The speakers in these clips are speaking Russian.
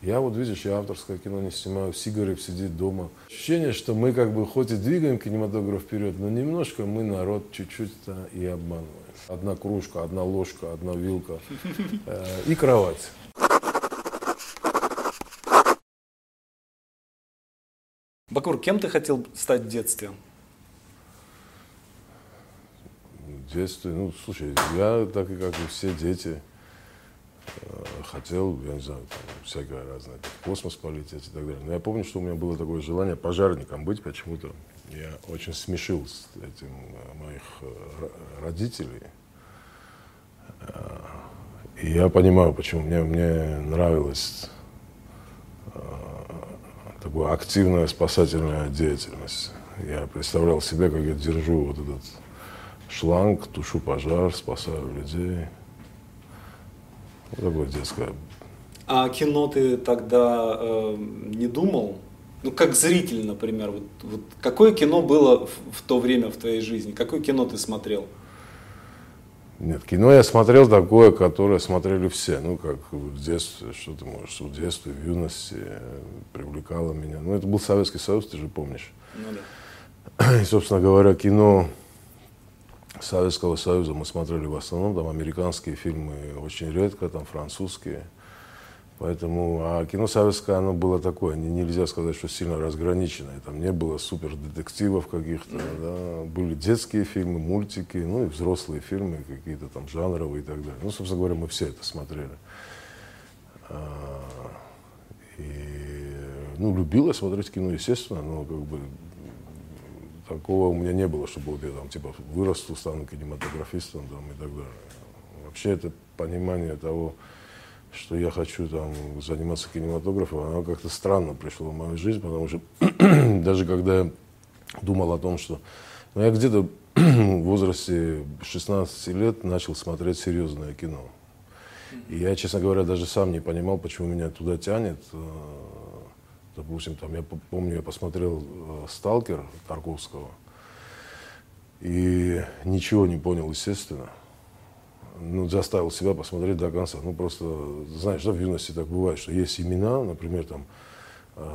Я вот, видишь, я авторское кино не снимаю, Сигарев сидит дома. Ощущение, что мы как бы хоть и двигаем кинематограф вперед, но немножко мы народ чуть-чуть-то и обманываем. Одна кружка, одна ложка, одна вилка э, и кровать. Бакур, кем ты хотел стать в детстве? В детстве, ну, слушай, я так и как и все дети хотел, я не знаю, там, всякое разное, в космос полететь и так далее. Но я помню, что у меня было такое желание пожарником быть почему-то. Я очень смешил с этим э, моих э, родителей. И я понимаю, почему мне, мне нравилась такая активная спасательная деятельность. Я представлял себе, как я держу вот этот шланг, тушу пожар, спасаю людей. Такое детское. А кино ты тогда э, не думал? Ну, как зритель, например, вот, вот какое кино было в, в то время в твоей жизни? Какое кино ты смотрел? Нет, кино я смотрел такое, которое смотрели все. Ну, как в детстве, что ты можешь, в детстве, в юности привлекало меня. Ну, это был Советский Союз, ты же помнишь. Ну да. И, собственно говоря, кино Советского Союза мы смотрели в основном, там американские фильмы очень редко, там французские. Поэтому, а кино советское, оно было такое, не, нельзя сказать, что сильно разграниченное. Там не было супер детективов каких-то, да. были детские фильмы, мультики, ну и взрослые фильмы, какие-то там жанровые и так далее. Ну, собственно говоря, мы все это смотрели. А, и, ну, любила смотреть кино, естественно, но как бы такого у меня не было, чтобы вот я там типа вырасту, стану кинематографистом там, и так далее. Вообще это понимание того, что я хочу там заниматься кинематографом, оно как-то странно пришло в мою жизнь, потому что даже когда я думал о том, что ну, я где-то в возрасте 16 лет начал смотреть серьезное кино. И я, честно говоря, даже сам не понимал, почему меня туда тянет. Допустим, там, я помню, я посмотрел э, «Сталкер» Тарковского и ничего не понял, естественно ну, заставил себя посмотреть до конца. Ну, просто, знаешь, да, в юности так бывает, что есть имена, например, там, э,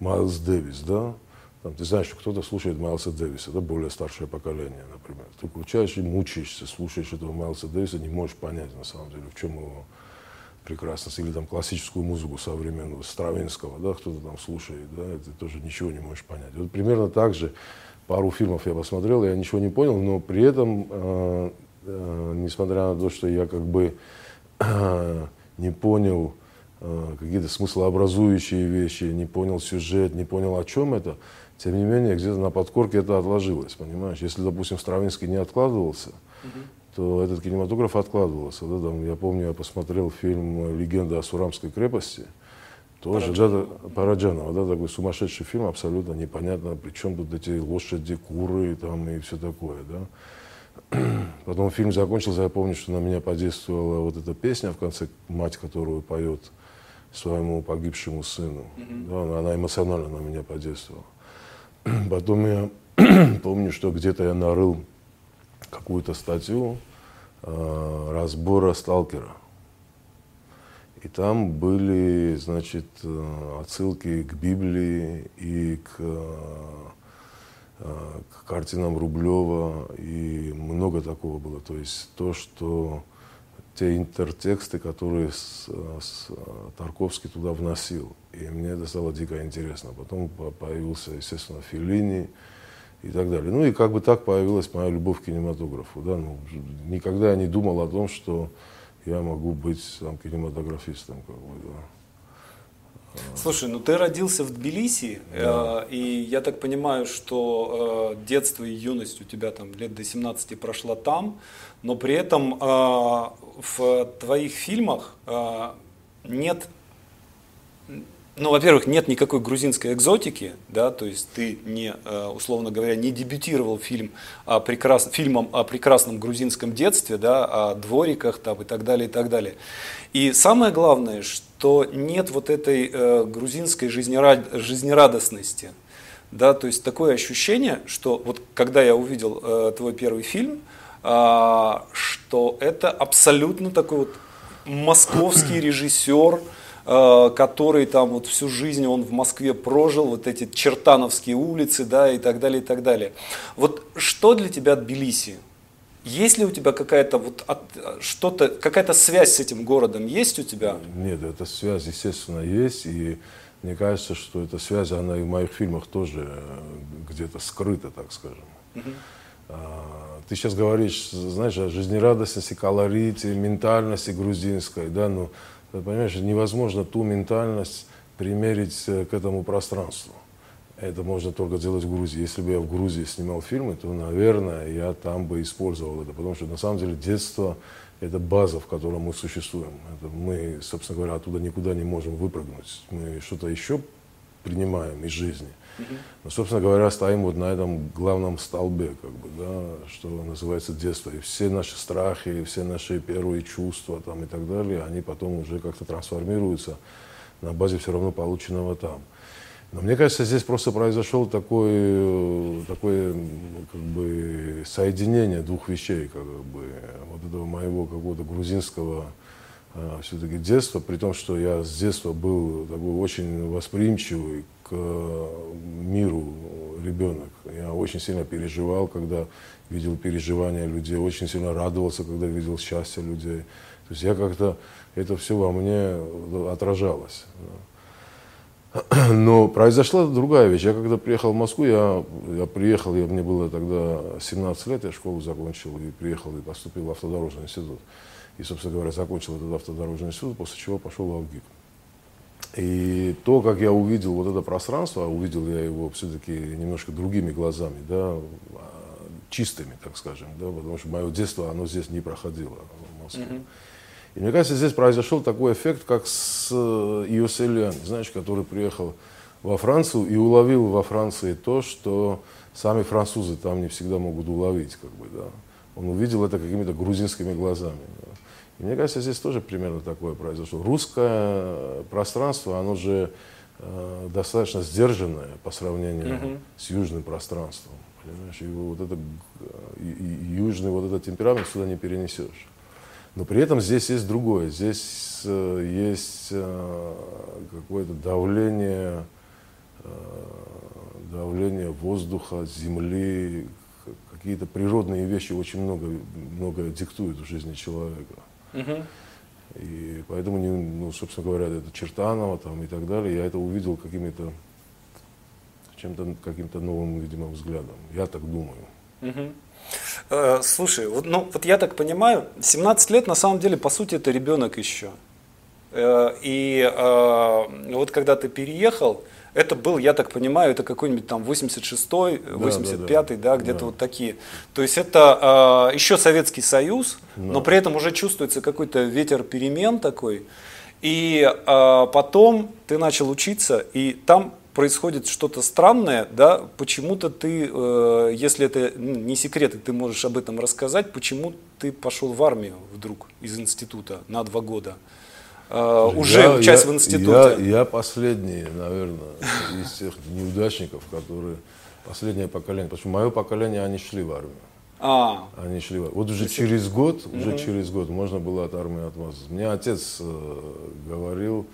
Майлз Дэвис, да, там, ты знаешь, что кто-то слушает Майлса Дэвиса, да, более старшее поколение, например. Ты включаешь и мучаешься, слушаешь этого Майлса Дэвиса, не можешь понять, на самом деле, в чем его прекрасность. Или там классическую музыку современную, Стравинского, да, кто-то там слушает, да, ты тоже ничего не можешь понять. Вот примерно так же пару фильмов я посмотрел, я ничего не понял, но при этом э, Э, несмотря на то, что я как бы не понял э, какие-то смыслообразующие вещи, не понял сюжет, не понял, о чем это, тем не менее, где-то на подкорке это отложилось, понимаешь? Если, допустим, Стравинский не откладывался, угу. То этот кинематограф откладывался. Да? Там, я помню, я посмотрел фильм «Легенда о Сурамской крепости», тоже, Параджанова. да, Параджанова, да, такой сумасшедший фильм, абсолютно непонятно, при чем тут эти лошади, куры там и все такое, да. Потом фильм закончился, я помню, что на меня подействовала вот эта песня в конце, мать, которую поет своему погибшему сыну. Mm-hmm. Да, она эмоционально на меня подействовала. Потом я помню, что где-то я нарыл какую-то статью э, разбора сталкера. И там были, значит, э, отсылки к Библии и к Э, к картинам Рублева, и много такого было. То есть то, что те интертексты, которые с, с, Тарковский туда вносил. И мне это стало дико интересно. Потом появился, естественно, Филини и так далее. Ну и как бы так появилась моя любовь к кинематографу. Да? Ну, никогда я не думал о том, что я могу быть там, кинематографистом. Как бы, да. Слушай, ну ты родился в Тбилиси, да. э, и я так понимаю, что э, детство и юность у тебя там лет до 17 прошла там, но при этом э, в твоих фильмах э, нет ну, во-первых, нет никакой грузинской экзотики, да, то есть ты не, э, условно говоря, не дебютировал фильм о прекрас... фильмом о прекрасном грузинском детстве, да, о двориках там, и так далее, и так далее. И самое главное, что нет вот этой э, грузинской жизнерад... жизнерадостности, да, то есть такое ощущение, что вот когда я увидел э, твой первый фильм, э, что это абсолютно такой вот московский режиссер, который там вот всю жизнь он в Москве прожил, вот эти чертановские улицы, да, и так далее, и так далее. Вот что для тебя Тбилиси? Есть ли у тебя какая-то вот что-то, какая-то связь с этим городом есть у тебя? Нет, эта связь, естественно, есть. И мне кажется, что эта связь, она и в моих фильмах тоже э, где-то скрыта, так скажем. Uh-huh. Ты сейчас говоришь, знаешь, о жизнерадостности, колорите, ментальности грузинской, да, ну, ты понимаешь, невозможно ту ментальность примерить э, к этому пространству. Это можно только делать в Грузии. Если бы я в Грузии снимал фильмы, то, наверное, я там бы использовал это. Потому что, на самом деле, детство – это база, в которой мы существуем. Это мы, собственно говоря, оттуда никуда не можем выпрыгнуть. Мы что-то еще принимаем из жизни. Но, собственно говоря, стоим вот на этом главном столбе, как бы, да, что называется детство. И все наши страхи, и все наши первые чувства там, и так далее, они потом уже как-то трансформируются на базе все равно полученного там. Но мне кажется, здесь просто произошел такое, такое как бы, соединение двух вещей, как бы, вот этого моего какого-то грузинского а, все-таки детства, при том, что я с детства был такой очень восприимчивый к миру ребенок. Я очень сильно переживал, когда видел переживания людей, очень сильно радовался, когда видел счастье людей. То есть я как-то, это все во мне отражалось. Но произошла другая вещь. Я когда приехал в Москву, я, я приехал, я, мне было тогда 17 лет, я школу закончил и приехал и поступил в автодорожный институт. И, собственно говоря, закончил этот автодорожный институт, после чего пошел в Алгик. И то, как я увидел вот это пространство, а увидел я его все-таки немножко другими глазами, да, чистыми, так скажем, да, потому что мое детство, оно здесь не проходило в Москве. Mm-hmm. И мне кажется, здесь произошел такой эффект, как с Иоселян, знаешь, который приехал во Францию и уловил во Франции то, что сами французы там не всегда могут уловить, как бы, да. Он увидел это какими-то грузинскими глазами. И мне кажется, здесь тоже примерно такое произошло. Русское пространство, оно же э, достаточно сдержанное по сравнению mm-hmm. с южным пространством. Понимаешь, и вот это, и, и южный вот этот темперамент сюда не перенесешь. Но при этом здесь есть другое. Здесь э, есть э, какое-то давление, э, давление воздуха, земли, какие-то природные вещи очень много, много диктуют в жизни человека. Угу. И поэтому, ну, собственно говоря, это Чертанова там, и так далее, я это увидел какими-то чем-то каким-то новым, видимо, взглядом. Я так думаю. Угу. Э, слушай, вот, ну, вот я так понимаю, 17 лет на самом деле, по сути, это ребенок еще. Э, и э, вот когда ты переехал, это был, я так понимаю, это какой-нибудь там 86-й, 85-й, да, да, да, где-то да. вот такие. То есть это э, еще Советский Союз, да. но при этом уже чувствуется какой-то ветер перемен такой. И э, потом ты начал учиться, и там происходит что-то странное, да, почему-то ты, э, если это ну, не секрет, и ты можешь об этом рассказать, почему ты пошел в армию вдруг из института на два года? Uh, уже я, учась я, в институте. Я, я последний, наверное, из тех неудачников, которые последнее поколение, потому что мое поколение, они шли в армию. А. Они шли в армию. Вот уже через год, уже угу. через год можно было от армии отмазаться. Мне отец э, говорил,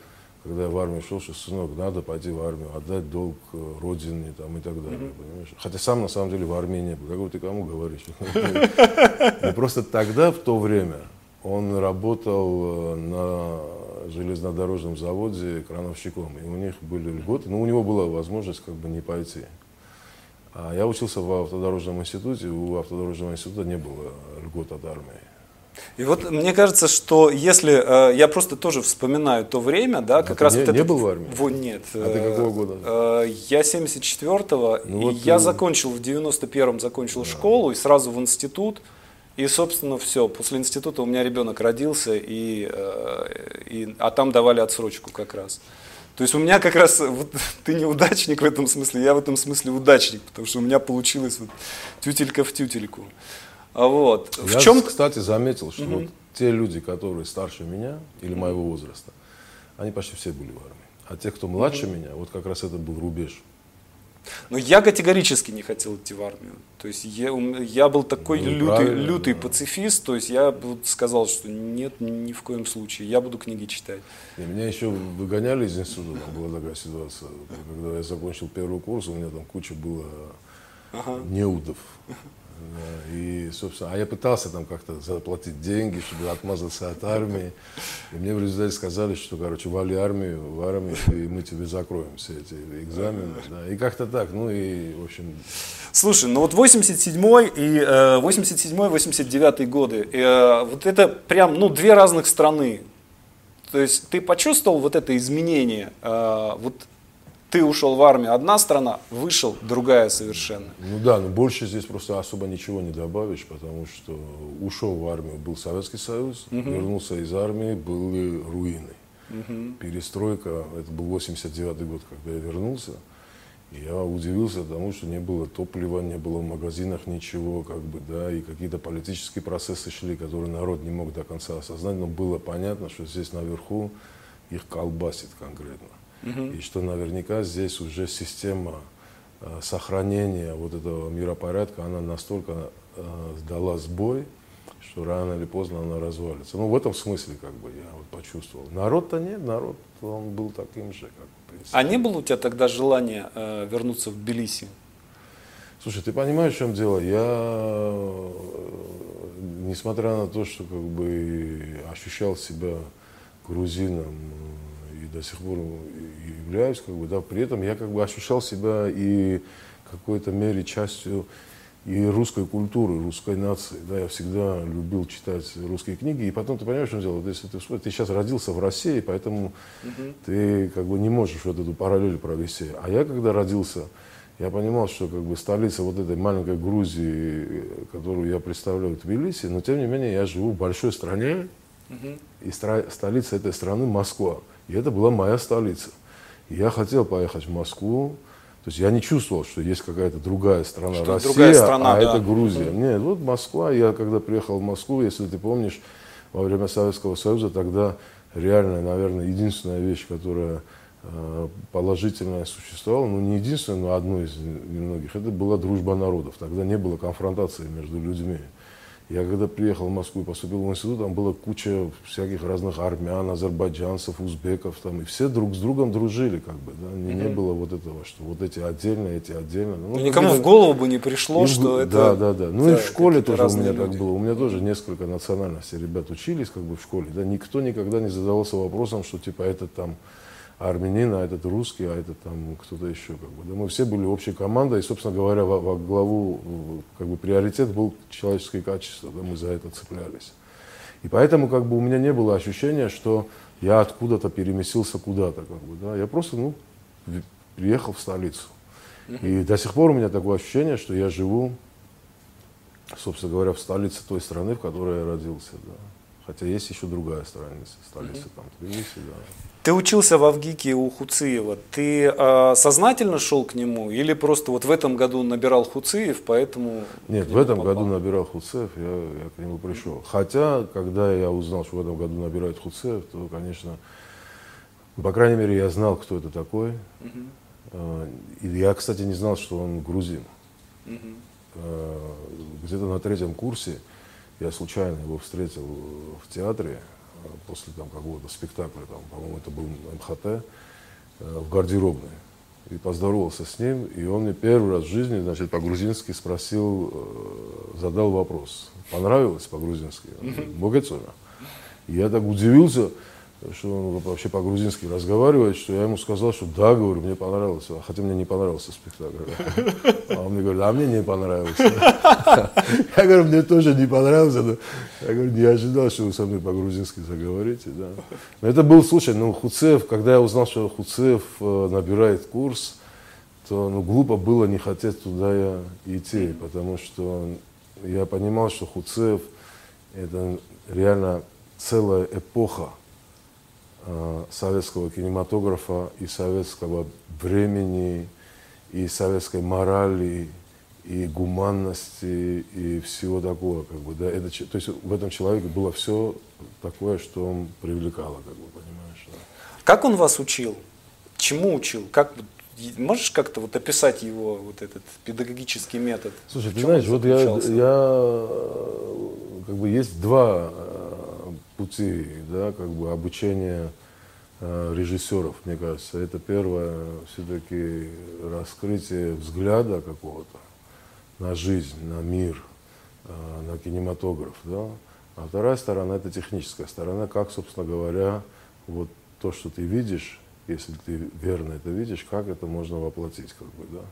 когда я в армию шел, что, сынок, надо пойти в армию, отдать долг э, родине там, и так далее, mm-hmm. понимаешь? Хотя сам, на самом деле, в армии не был. Какой ты кому говоришь? Просто тогда, в то время, он работал э, на железнодорожном заводе крановщиком, и у них были льготы, но у него была возможность как бы не пойти. А я учился в автодорожном институте, у автодорожного института не было льгот от армии. И вот мне кажется, что если э, я просто тоже вспоминаю то время, да, а как а раз не, вот это. Не был в армии? Вот нет. А ты какого года? Э, я 74-го, ну, и вот я ты... закончил в 91-м закончил да. школу и сразу в институт. И, собственно, все. После института у меня ребенок родился, и, э, и, а там давали отсрочку как раз. То есть у меня как раз, вот, ты неудачник в этом смысле, я в этом смысле удачник, потому что у меня получилось вот тютелька в тютельку. А вот. Я, в чем... кстати, заметил, что угу. вот те люди, которые старше меня или моего возраста, они почти все были в армии. А те, кто младше угу. меня, вот как раз это был рубеж. Но я категорически не хотел идти в армию. То есть я, я был такой ну, лютый, лютый да. пацифист, то есть я сказал, что нет, ни в коем случае, я буду книги читать. И меня еще выгоняли из института, была такая ситуация. Когда я закончил первый курс, у меня там куча было ага. неудов. И, собственно, а я пытался там как-то заплатить деньги, чтобы отмазаться от армии. И мне в результате сказали, что, короче, вали армию, в армию, и мы тебе закроем все эти экзамены. Да. И как-то так, ну и, в общем... Слушай, ну вот 87-й и э, 87-89 годы, э, вот это прям, ну, две разных страны. То есть ты почувствовал вот это изменение, э, вот ты ушел в армию одна страна, вышел другая совершенно. Ну да, но больше здесь просто особо ничего не добавишь, потому что ушел в армию, был Советский Союз, угу. вернулся из армии, были руины. Угу. Перестройка, это был 89 год, когда я вернулся. Я удивился тому, что не было топлива, не было в магазинах ничего, как бы, да, и какие-то политические процессы шли, которые народ не мог до конца осознать, но было понятно, что здесь наверху их колбасит конкретно. И что наверняка здесь уже система э, сохранения вот этого миропорядка, она настолько э, дала сбой, что рано или поздно она развалится. Ну, в этом смысле, как бы, я вот почувствовал. Народ-то нет, народ, он был таким же, как в принципе. А не было у тебя тогда желания э, вернуться в Тбилиси? Слушай, ты понимаешь, в чем дело? Я, э, несмотря на то, что как бы ощущал себя грузином, до сих пор являюсь, как бы, да, при этом я как бы ощущал себя и в какой-то мере частью и русской культуры, русской нации. Да, я всегда любил читать русские книги. И потом ты понимаешь, что дело, вот если ты ты сейчас родился в России, поэтому угу. ты как бы не можешь вот эту параллель провести. А я когда родился, я понимал, что как бы столица вот этой маленькой Грузии, которую я представляю, Тбилиси, но тем не менее я живу в большой стране, угу. и стра- столица этой страны Москва. И это была моя столица. И я хотел поехать в Москву. То есть я не чувствовал, что есть какая-то другая страна, что Россия, другая страна, а да. это Грузия. Mm-hmm. Нет, вот Москва. Я когда приехал в Москву, если ты помнишь, во время Советского Союза тогда реально, наверное, единственная вещь, которая э, положительная существовала, ну не единственная, но одной из немногих, это была дружба народов. Тогда не было конфронтации между людьми. Я когда приехал в Москву и поступил в институт, там была куча всяких разных армян, азербайджанцев, узбеков, там, и все друг с другом дружили, как бы, да, не, не было вот этого, что вот эти отдельно, эти отдельно. Ну, ну никому в голову бы не пришло, и, что это... Да, да, да. Ну да, и в школе тоже у меня люди. так было, у меня тоже несколько национальностей ребят учились, как бы, в школе, да, никто никогда не задавался вопросом, что, типа, это там армянин, а этот русский, а этот там кто-то еще. Как бы. Да, мы все были общей командой, и, собственно говоря, во, во главу как бы, приоритет был человеческие качества, да, мы за это цеплялись. И поэтому как бы, у меня не было ощущения, что я откуда-то переместился куда-то. Как бы, да. Я просто ну, приехал в столицу. И до сих пор у меня такое ощущение, что я живу, собственно говоря, в столице той страны, в которой я родился. Да. Хотя есть еще другая столица, столица там Тбилиси, да. Ты учился в Авгике у Хуциева. Ты э, сознательно шел к нему или просто вот в этом году набирал Хуциев, поэтому... Нет, в этом попал? году набирал Хуцеев, я, я к нему пришел. Хотя, когда я узнал, что в этом году набирает Хуцеев, то, конечно, по крайней мере, я знал, кто это такой. Угу. И я, кстати, не знал, что он грузин. Угу. Где-то на третьем курсе я случайно его встретил в театре после там, какого-то спектакля, там, по-моему, это был МХТ, э, в гардеробной. И поздоровался с ним, и он мне первый раз в жизни, значит, по-грузински спросил, э, задал вопрос. Понравилось по-грузински? Богацора. И я так удивился, что он вообще по-грузински разговаривает, что я ему сказал, что да, говорю, мне понравилось, хотя мне не понравился спектакль. А он мне говорит, а мне не понравился. Я говорю, мне тоже не понравился, но я говорю, не ожидал, что вы со мной по-грузински заговорите. Да. Но это был случай, ну, Хуцеев, когда я узнал, что Хуцеев э, набирает курс, то ну, глупо было не хотеть туда идти, потому что я понимал, что Хуцеев это реально целая эпоха советского кинематографа и советского времени, и советской морали, и гуманности, и всего такого. Как бы, да, это, то есть в этом человеке было все такое, что он привлекало, как бы, понимаешь. Да. Как он вас учил? Чему учил? Как, можешь как-то вот описать его, вот этот педагогический метод? Слушай, ты знаешь, вот я, я, как бы есть два э, пути, да, как бы обучения э, режиссеров, мне кажется. Это первое, все-таки раскрытие взгляда какого-то на жизнь, на мир, э, на кинематограф, да. А вторая сторона – это техническая сторона, как, собственно говоря, вот то, что ты видишь, если ты верно это видишь, как это можно воплотить, как бы, да.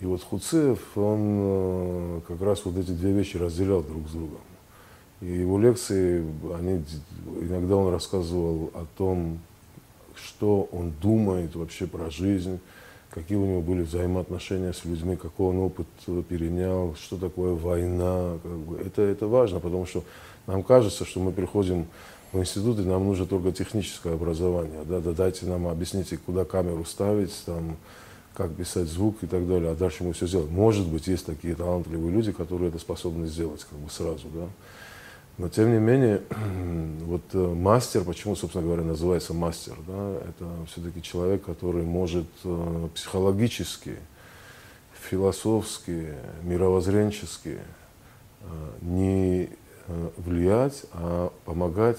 И вот Хуцеев, он э, как раз вот эти две вещи разделял друг с другом. И его лекции, они, иногда он рассказывал о том, что он думает вообще про жизнь, какие у него были взаимоотношения с людьми, какой он опыт перенял, что такое война. Как бы. это, это важно, потому что нам кажется, что мы приходим в институты нам нужно только техническое образование. Да, да дайте нам, объясните, куда камеру ставить, там, как писать звук и так далее, а дальше мы все сделаем. Может быть, есть такие талантливые люди, которые это способны сделать как бы сразу, да. Но тем не менее, вот э, мастер, почему, собственно говоря, называется мастер, да, это все-таки человек, который может э, психологически, философски, мировоззренчески э, не влиять, а помогать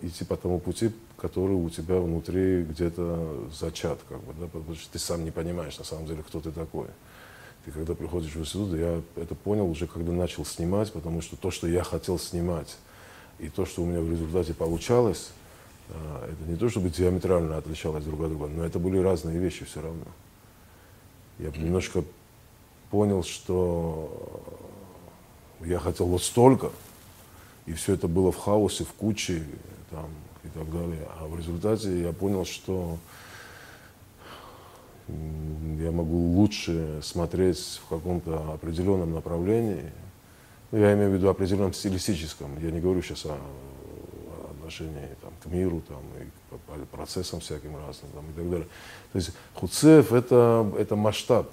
идти по тому пути, который у тебя внутри где-то зачат, как бы, да, потому что ты сам не понимаешь на самом деле, кто ты такой. Ты когда приходишь в институт, я это понял уже, когда начал снимать, потому что то, что я хотел снимать, и то, что у меня в результате получалось, э, это не то, чтобы диаметрально отличалось друг от друга, но это были разные вещи все равно. Я немножко понял, что я хотел вот столько, и все это было в хаосе, в куче там, и так далее. А в результате я понял, что я могу лучше смотреть в каком-то определенном направлении. Ну, я имею в виду определенном стилистическом. Я не говорю сейчас о отношении там, к миру там, и по процессам всяким разным там, и так далее. То есть Хуцев это, это масштаб,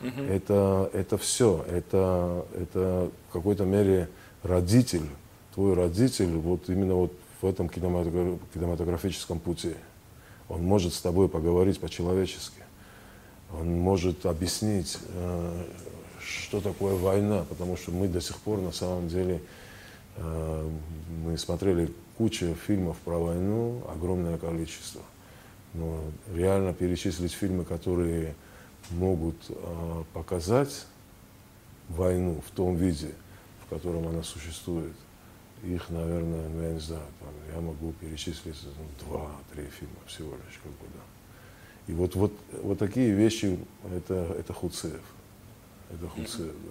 угу. это, это все, это, это в какой-то мере родитель твой родитель вот именно вот в этом кинематографическом пути. Он может с тобой поговорить по-человечески. Он может объяснить, э, что такое война, потому что мы до сих пор на самом деле э, мы смотрели кучу фильмов про войну, огромное количество. Но реально перечислить фильмы, которые могут э, показать войну в том виде, в котором она существует, их, наверное, ну, я не знаю, там, я могу перечислить ну, два-три фильма всего лишь, как бы, да. И вот, вот, вот такие вещи, это, это Хуцеев. Это Хуцеев, да.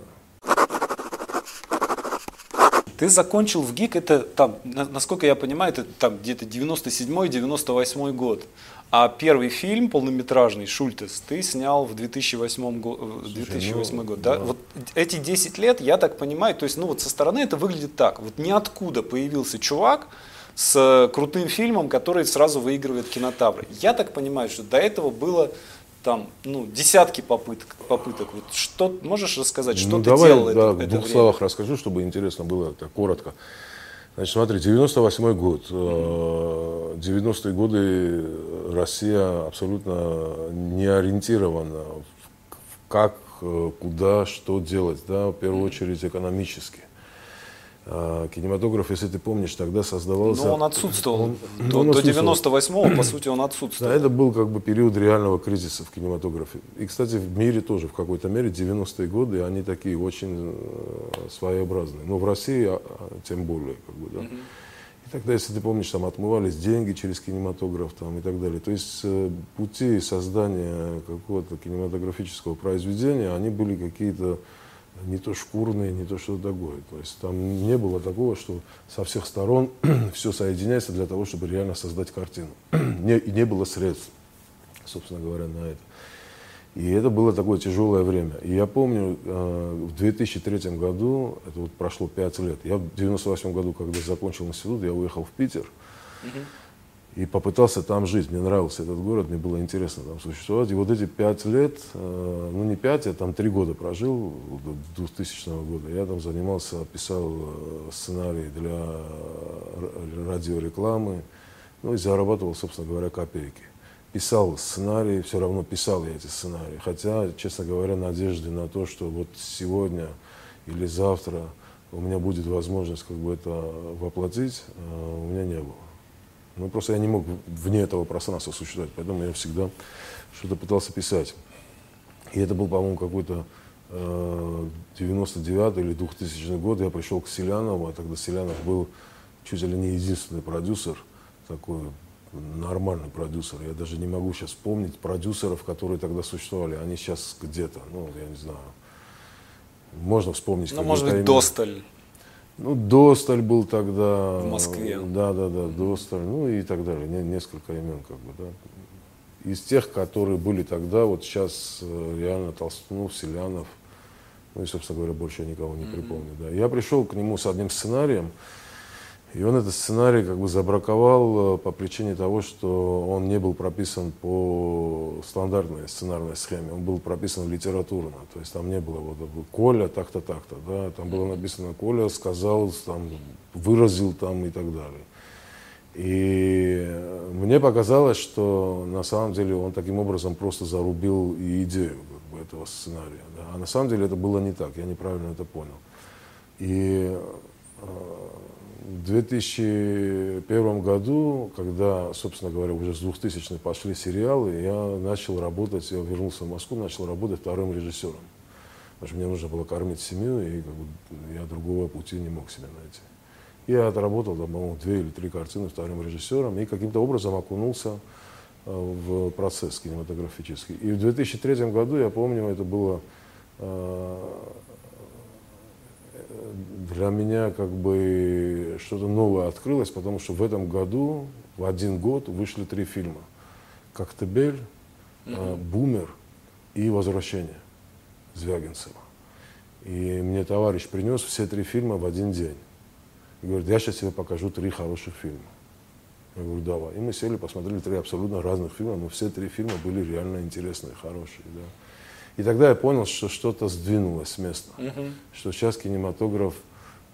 Ты закончил в ГИК, это там, насколько я понимаю, это там где-то 97-98 год. А первый фильм полнометражный «Шультес» ты снял в 2008, го, 2008 ну, год. Да? Да. Вот эти 10 лет, я так понимаю, то есть ну вот со стороны это выглядит так. Вот ниоткуда появился чувак с крутым фильмом, который сразу выигрывает кинотавры. Я так понимаю, что до этого было там, ну, десятки попыток. попыток. Вот что можешь рассказать, что ну, ты давай, делал да, это, в двух время? словах расскажу, чтобы интересно было, так коротко. Значит, смотри, 98 год. 90-е э, годы Россия абсолютно не ориентирована в как, э, куда, что делать, да, в первую очередь экономически. А, кинематограф, если ты помнишь, тогда создавался... Но он отсутствовал. Он, до, он до 98-го, по сути, он отсутствовал. Да, это был как бы период реального кризиса в кинематографе. И, кстати, в мире тоже в какой-то мере 90-е годы, они такие очень э, своеобразные. Но в России а, а, тем более. Как бы, да. И тогда, если ты помнишь, там отмывались деньги через кинематограф там, и так далее. То есть э, пути создания какого-то кинематографического произведения, они были какие-то не то шкурные, не то что-то другое. То есть там не было такого, что со всех сторон все соединяется для того, чтобы реально создать картину. не, не было средств, собственно говоря, на это. И это было такое тяжелое время. И я помню, э, в 2003 году, это вот прошло 5 лет, я в 98 году, когда закончил институт, я уехал в Питер. Uh-huh и попытался там жить. Мне нравился этот город, мне было интересно там существовать. И вот эти пять лет, э, ну не пять, я там три года прожил, до 2000 года. Я там занимался, писал э, сценарии для радиорекламы, ну и зарабатывал, собственно говоря, копейки. писал сценарии, все равно писал я эти сценарии. Хотя, честно говоря, надежды на то, что вот сегодня или завтра у меня будет возможность как бы это воплотить, э, у меня не было. Ну, просто я не мог вне этого пространства существовать, поэтому я всегда что-то пытался писать. И это был, по-моему, какой-то 99 э, или 2000 год. Я пришел к Селянову, а тогда Селянов был чуть ли не единственный продюсер, такой нормальный продюсер. Я даже не могу сейчас вспомнить продюсеров, которые тогда существовали. Они сейчас где-то, ну, я не знаю. Можно вспомнить. Ну, может быть, имена. Досталь. Ну, Досталь был тогда. В Москве. Да, да, да, Досталь. Ну и так далее. Несколько имен, как бы, да. Из тех, которые были тогда, вот сейчас э, реально Толстунов, Селянов, ну и, собственно говоря, больше я никого не mm-hmm. припомню. Да. Я пришел к нему с одним сценарием, и он этот сценарий как бы забраковал э, по причине того, что он не был прописан по стандартной сценарной схеме, он был прописан литературно. То есть там не было вот Коля так-то, так-то, да, там было написано Коля сказал, там, выразил там и так далее. И мне показалось, что на самом деле он таким образом просто зарубил и идею как бы, этого сценария. Да. А на самом деле это было не так, я неправильно это понял. И э, в 2001 году, когда, собственно говоря, уже с 2000 пошли сериалы, я начал работать, я вернулся в Москву, начал работать вторым режиссером. Потому что мне нужно было кормить семью, и как бы, я другого пути не мог себе найти. Я отработал, там, по-моему, две или три картины вторым режиссером и каким-то образом окунулся э, в процесс кинематографический. И в 2003 году, я помню, это было э, для меня как бы что-то новое открылось, потому что в этом году, в один год, вышли три фильма. «Коктебель», mm-hmm. «Бумер» и «Возвращение» Звягинцева. И мне товарищ принес все три фильма в один день. И говорит, я сейчас тебе покажу три хороших фильма. Я говорю, давай. И мы сели, посмотрели три абсолютно разных фильма, но все три фильма были реально интересные, хорошие. Да. И тогда я понял, что что-то сдвинулось с места, угу. что сейчас кинематограф,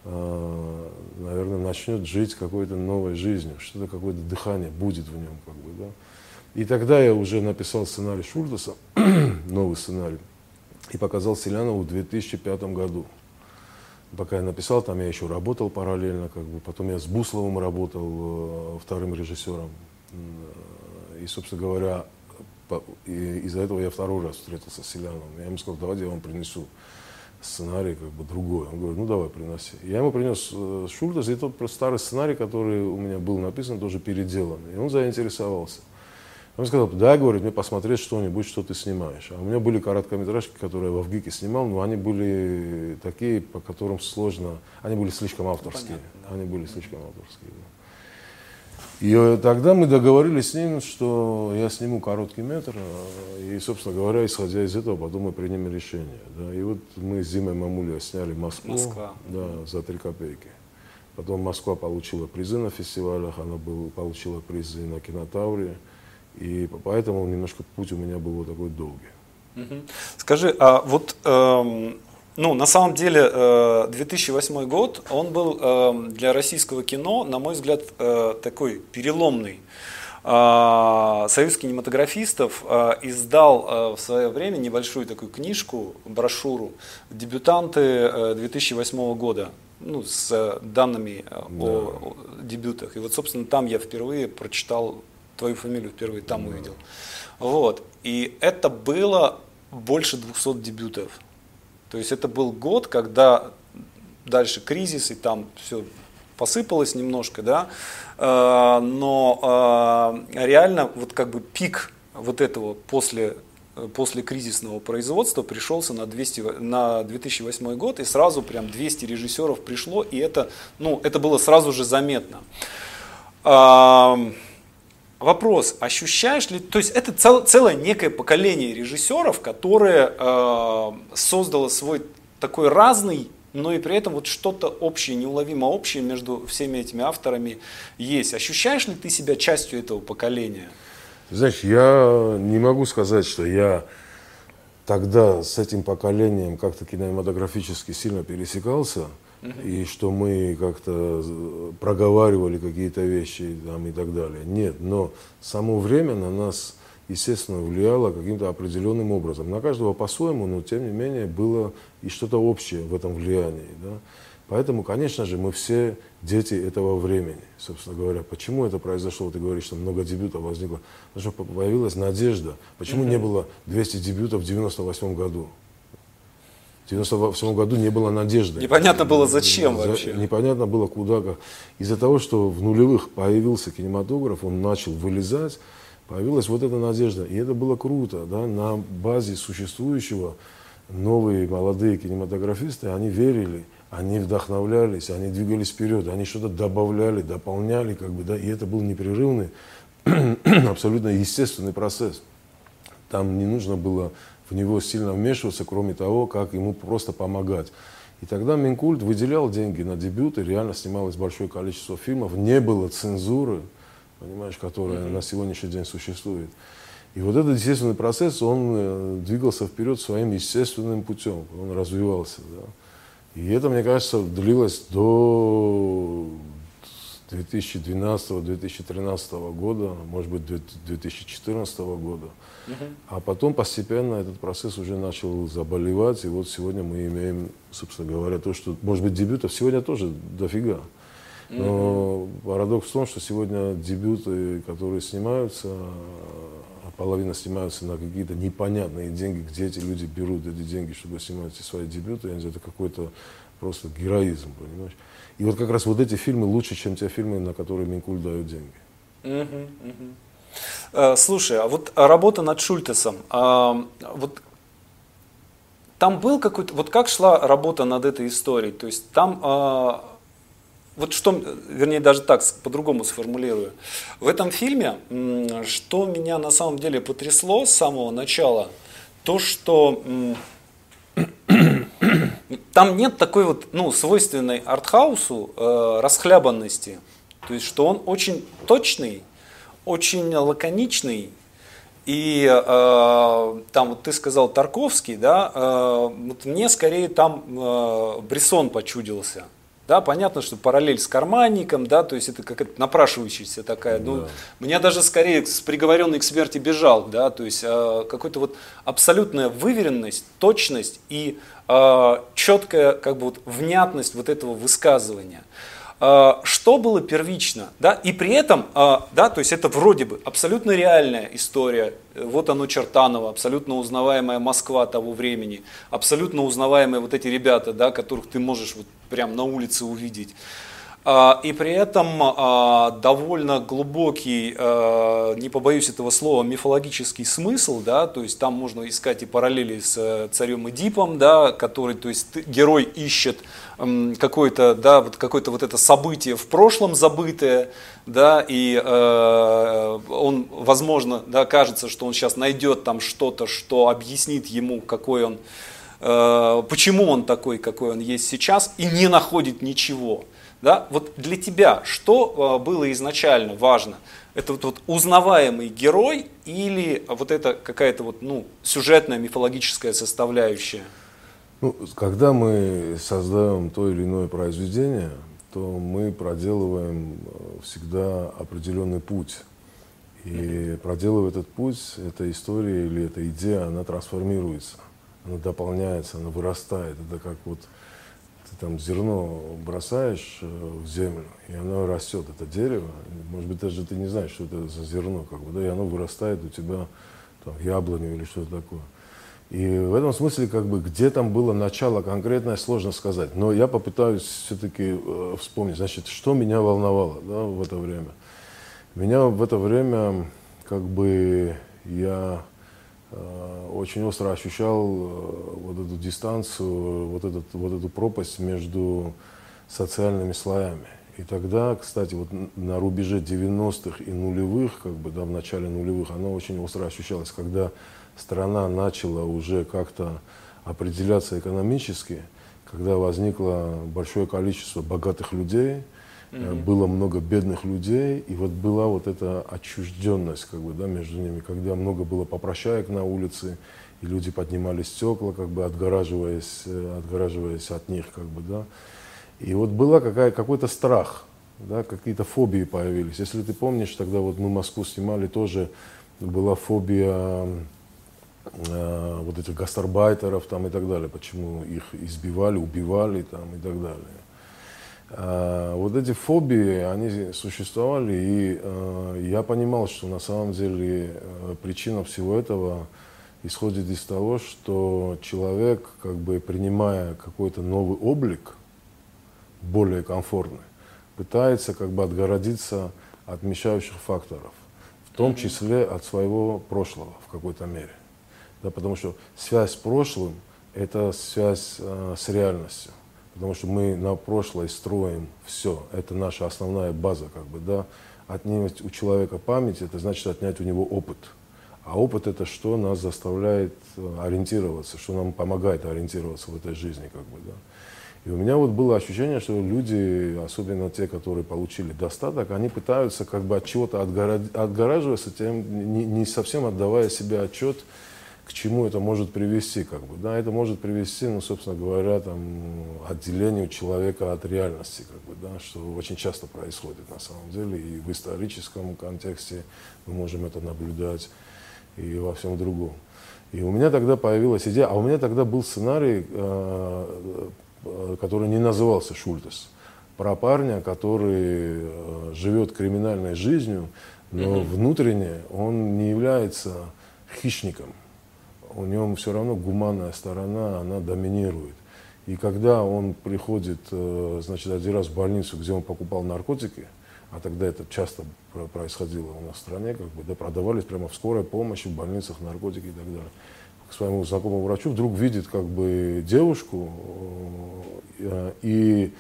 э, наверное, начнет жить какой-то новой жизнью, что-то какое-то дыхание будет в нем, как бы, да. И тогда я уже написал сценарий Шульдеса, новый сценарий, и показал Селянову в 2005 году. Пока я написал, там я еще работал параллельно, как бы, потом я с Бусловым работал, э, вторым режиссером. И, собственно говоря, из-за этого я второй раз встретился с Селяном. Я ему сказал, давайте я вам принесу сценарий как бы другой. Он говорит, ну давай, приноси. Я ему принес э, Шульдес, и тот старый сценарий, который у меня был написан, тоже переделанный. И он заинтересовался. Он сказал, да, говорит, мне посмотреть что-нибудь, что ты снимаешь. А у меня были короткометражки, которые я в Авгике снимал, но они были такие, по которым сложно, они были слишком авторские. Понятно, Они были слишком авторские. Да. И э, тогда мы договорились с ним, что я сниму короткий метр, э, и, собственно говоря, исходя из этого, потом мы примем решение. Да. И вот мы с Зимой Мамулия сняли Москву Москва. Да, за три копейки. Потом Москва получила призы на фестивалях, она был, получила призы на кинотавре. И поэтому немножко путь у меня был вот такой долгий. Скажи, а вот эм, ну, на самом деле, 2008 э, год, он был э, для российского кино, на мой взгляд, э, такой переломный. Союз кинематографистов издал в свое время небольшую такую книжку, брошюру «Дебютанты 2008 года», ну, с данными да. о дебютах. И вот, собственно, там я впервые прочитал твою фамилию, впервые там да. увидел. Вот. И это было больше 200 дебютов. То есть это был год, когда дальше кризис, и там все посыпалось немножко, да, э, но э, реально вот как бы пик вот этого после после кризисного производства пришелся на, 200, на 2008 год, и сразу прям 200 режиссеров пришло, и это, ну, это было сразу же заметно. Вопрос, ощущаешь ли, то есть это цел, целое некое поколение режиссеров, которое э, создало свой такой разный, но и при этом вот что-то общее, неуловимо общее между всеми этими авторами есть. Ощущаешь ли ты себя частью этого поколения? Знаешь, я не могу сказать, что я тогда с этим поколением как-то кинематографически сильно пересекался и что мы как-то проговаривали какие-то вещи там, и так далее. Нет, но само время на нас естественно, влияло каким-то определенным образом. На каждого по-своему, но тем не менее было и что-то общее в этом влиянии. Да? Поэтому, конечно же, мы все дети этого времени, собственно говоря. Почему это произошло? Ты говоришь, что много дебютов возникло. Потому что появилась надежда. Почему не было 200 дебютов в 98 году? В 98 году не было надежды. Непонятно было зачем вообще. Непонятно было куда. Из-за того, что в нулевых появился кинематограф, он начал вылезать, появилась вот эта надежда. И это было круто. Да? На базе существующего новые молодые кинематографисты, они верили, они вдохновлялись, они двигались вперед, они что-то добавляли, дополняли, как бы, да, и это был непрерывный, абсолютно естественный процесс. Там не нужно было в него сильно вмешиваться, кроме того, как ему просто помогать. И тогда Минкульт выделял деньги на дебюты, реально снималось большое количество фильмов, не было цензуры, понимаешь, которая mm-hmm. на сегодняшний день существует. И вот этот естественный процесс, он э, двигался вперед своим естественным путем, он развивался. Да. И это, мне кажется, длилось до 2012-2013 года, может быть, 2014 года. А потом постепенно этот процесс уже начал заболевать, и вот сегодня мы имеем, собственно говоря, то, что, может быть, дебютов сегодня тоже дофига. Но парадокс в том, что сегодня дебюты, которые снимаются, а половина снимаются на какие-то непонятные деньги, где эти люди берут эти деньги, чтобы снимать свои дебюты, я не знаю, это какой-то просто героизм, понимаешь? И вот как раз вот эти фильмы лучше, чем те фильмы, на которые Минкуль дает деньги. Uh-huh, uh-huh. Э, слушай, а вот работа над Шультесом, а, вот там был какой-то, вот как шла работа над этой историей? То есть там, а, вот что, вернее даже так, по-другому сформулирую. В этом фильме, что меня на самом деле потрясло с самого начала, то, что там нет такой вот, ну, свойственной артхаусу э, расхлябанности. То есть, что он очень точный, очень лаконичный. И э, там вот ты сказал Тарковский, да, э, вот мне скорее там э, Бresson почудился. Да, понятно, что параллель с карманником, да, то есть это какая-то напрашивающаяся такая. Ну, да. меня даже скорее с приговоренный к смерти бежал, да, то есть э, какой-то вот абсолютная выверенность, точность и э, четкая как бы вот внятность вот этого высказывания. А, что было первично, да, и при этом, а, да, то есть это вроде бы абсолютно реальная история, вот оно Чертаново, абсолютно узнаваемая Москва того времени, абсолютно узнаваемые вот эти ребята, да, которых ты можешь вот прям на улице увидеть. И при этом довольно глубокий, не побоюсь этого слова, мифологический смысл, да, то есть там можно искать и параллели с э, царем Эдипом, да, который, то есть герой ищет какое-то, да, вот какое-то вот это событие в прошлом забытое, да, и э, он, возможно, да, кажется, что он сейчас найдет там что-то, что объяснит ему, какой он, э, почему он такой, какой он есть сейчас, и не находит ничего. Да? Вот для тебя что э, было изначально важно? Это вот, вот узнаваемый герой или вот это какая-то вот, ну, сюжетная мифологическая составляющая? Ну, когда мы создаем то или иное произведение, то мы проделываем э, всегда определенный путь. И проделывая этот путь, эта история или эта идея, она трансформируется, она дополняется, она вырастает. Это как вот ты там зерно бросаешь э, в землю, и оно растет, это дерево. Может быть, даже ты не знаешь, что это за зерно, как бы, да, и оно вырастает у тебя там, яблоню или что-то такое. И в этом смысле, как бы, где там было начало конкретное, сложно сказать. Но я попытаюсь все-таки э, вспомнить, значит, что меня волновало да, в это время. Меня в это время, как бы, я э, очень остро ощущал э, вот эту дистанцию, вот, этот, вот эту пропасть между социальными слоями. И тогда, кстати, вот на рубеже 90-х и нулевых, как бы, да, в начале нулевых, оно очень остро ощущалось, когда страна начала уже как-то определяться экономически, когда возникло большое количество богатых людей, mm-hmm. было много бедных людей, и вот была вот эта отчужденность как бы, да, между ними, когда много было попрощаек на улице, и люди поднимали стекла, как бы отгораживаясь, э, отгораживаясь от них, как бы, да. И вот была какая, какой-то страх, да, какие-то фобии появились. Если ты помнишь, тогда вот мы Москву снимали тоже была фобия э, вот этих гастарбайтеров там и так далее, почему их избивали, убивали там и так далее. Э, вот эти фобии, они существовали, и э, я понимал, что на самом деле э, причина всего этого исходит из того, что человек, как бы принимая какой-то новый облик, более комфортный, пытается как бы отгородиться от мешающих факторов, в том числе от своего прошлого в какой-то мере. Да, потому что связь с прошлым – это связь э, с реальностью. Потому что мы на прошлое строим все. Это наша основная база. Как бы, да. Отнять у человека память – это значит отнять у него опыт. А опыт – это что нас заставляет э, ориентироваться, что нам помогает ориентироваться в этой жизни. Как бы, да. И у меня вот было ощущение, что люди, особенно те, которые получили достаток, они пытаются как бы от чего-то отгораживаться, тем не, не совсем отдавая себе отчет, к чему это может привести. Как бы, да, это может привести, ну, собственно говоря, там, отделению человека от реальности, как бы, да, что очень часто происходит на самом деле. И в историческом контексте мы можем это наблюдать, и во всем другом. И у меня тогда появилась идея, а у меня тогда был сценарий э, Э, который не назывался Шультес, про парня, который э, живет криминальной жизнью, но mm-hmm. внутренне он не является хищником. У него все равно гуманная сторона, она доминирует. И когда он приходит, э, значит, один раз в больницу, где он покупал наркотики, а тогда это часто происходило у нас в стране, как бы, да, продавались прямо в скорой помощи, в больницах наркотики и так далее своему знакомому врачу, вдруг видит как бы девушку, э, и,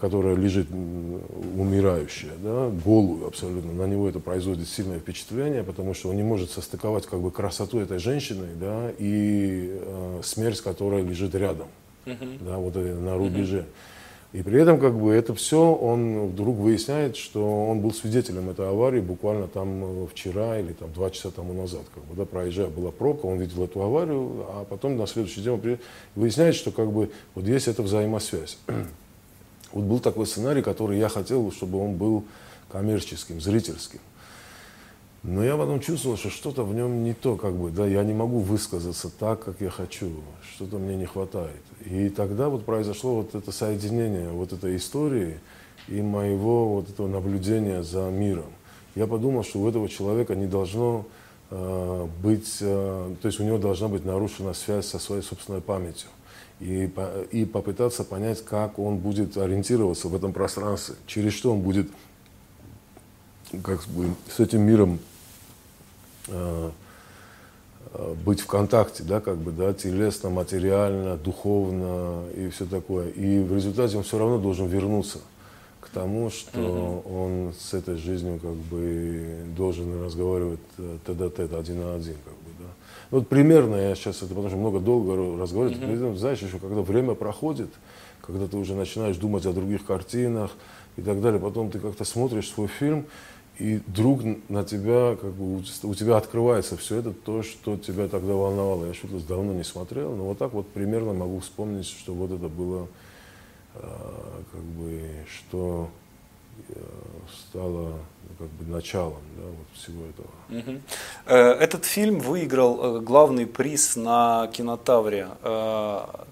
которая лежит умирающая, да, голую абсолютно. На него это производит сильное впечатление, потому что он не может состыковать как бы красоту этой женщины да, и э, смерть, которая лежит рядом, uh-huh. да, вот на рубеже. Uh-huh. И при этом как бы это все, он вдруг выясняет, что он был свидетелем этой аварии буквально там э, вчера или там два часа тому назад. Как бы, да, проезжая была пробка, он видел эту аварию, а потом на следующий день он выясняет, что как бы вот есть эта взаимосвязь. Вот был такой сценарий, который я хотел, чтобы он был коммерческим, зрительским. Но я потом чувствовал, что что-то в нем не то, как бы, да, я не могу высказаться так, как я хочу, что-то мне не хватает. И тогда вот произошло вот это соединение вот этой истории и моего вот этого наблюдения за миром. Я подумал, что у этого человека не должно э, быть, э, то есть у него должна быть нарушена связь со своей собственной памятью. И, и попытаться понять, как он будет ориентироваться в этом пространстве, через что он будет как бы, с этим миром Э, э, быть в контакте, да, как бы, да, телесно, материально, духовно и все такое. И в результате он все равно должен вернуться к тому, что mm-hmm. он с этой жизнью как бы должен разговаривать э, тет-а-тет, один на один, как бы. Вот примерно я сейчас это, потому что много долго разговариваю, mm-hmm. знаешь, еще когда время проходит, когда ты уже начинаешь думать о других картинах и так далее, потом ты как-то смотришь свой фильм, и вдруг на тебя, как бы, у тебя открывается все это, то, что тебя тогда волновало. Я что-то давно не смотрел, но вот так вот примерно могу вспомнить, что вот это было, а, как бы, что э, стало ну, как бы началом да, вот всего этого. Угу. Этот фильм выиграл э, главный приз на кинотавре.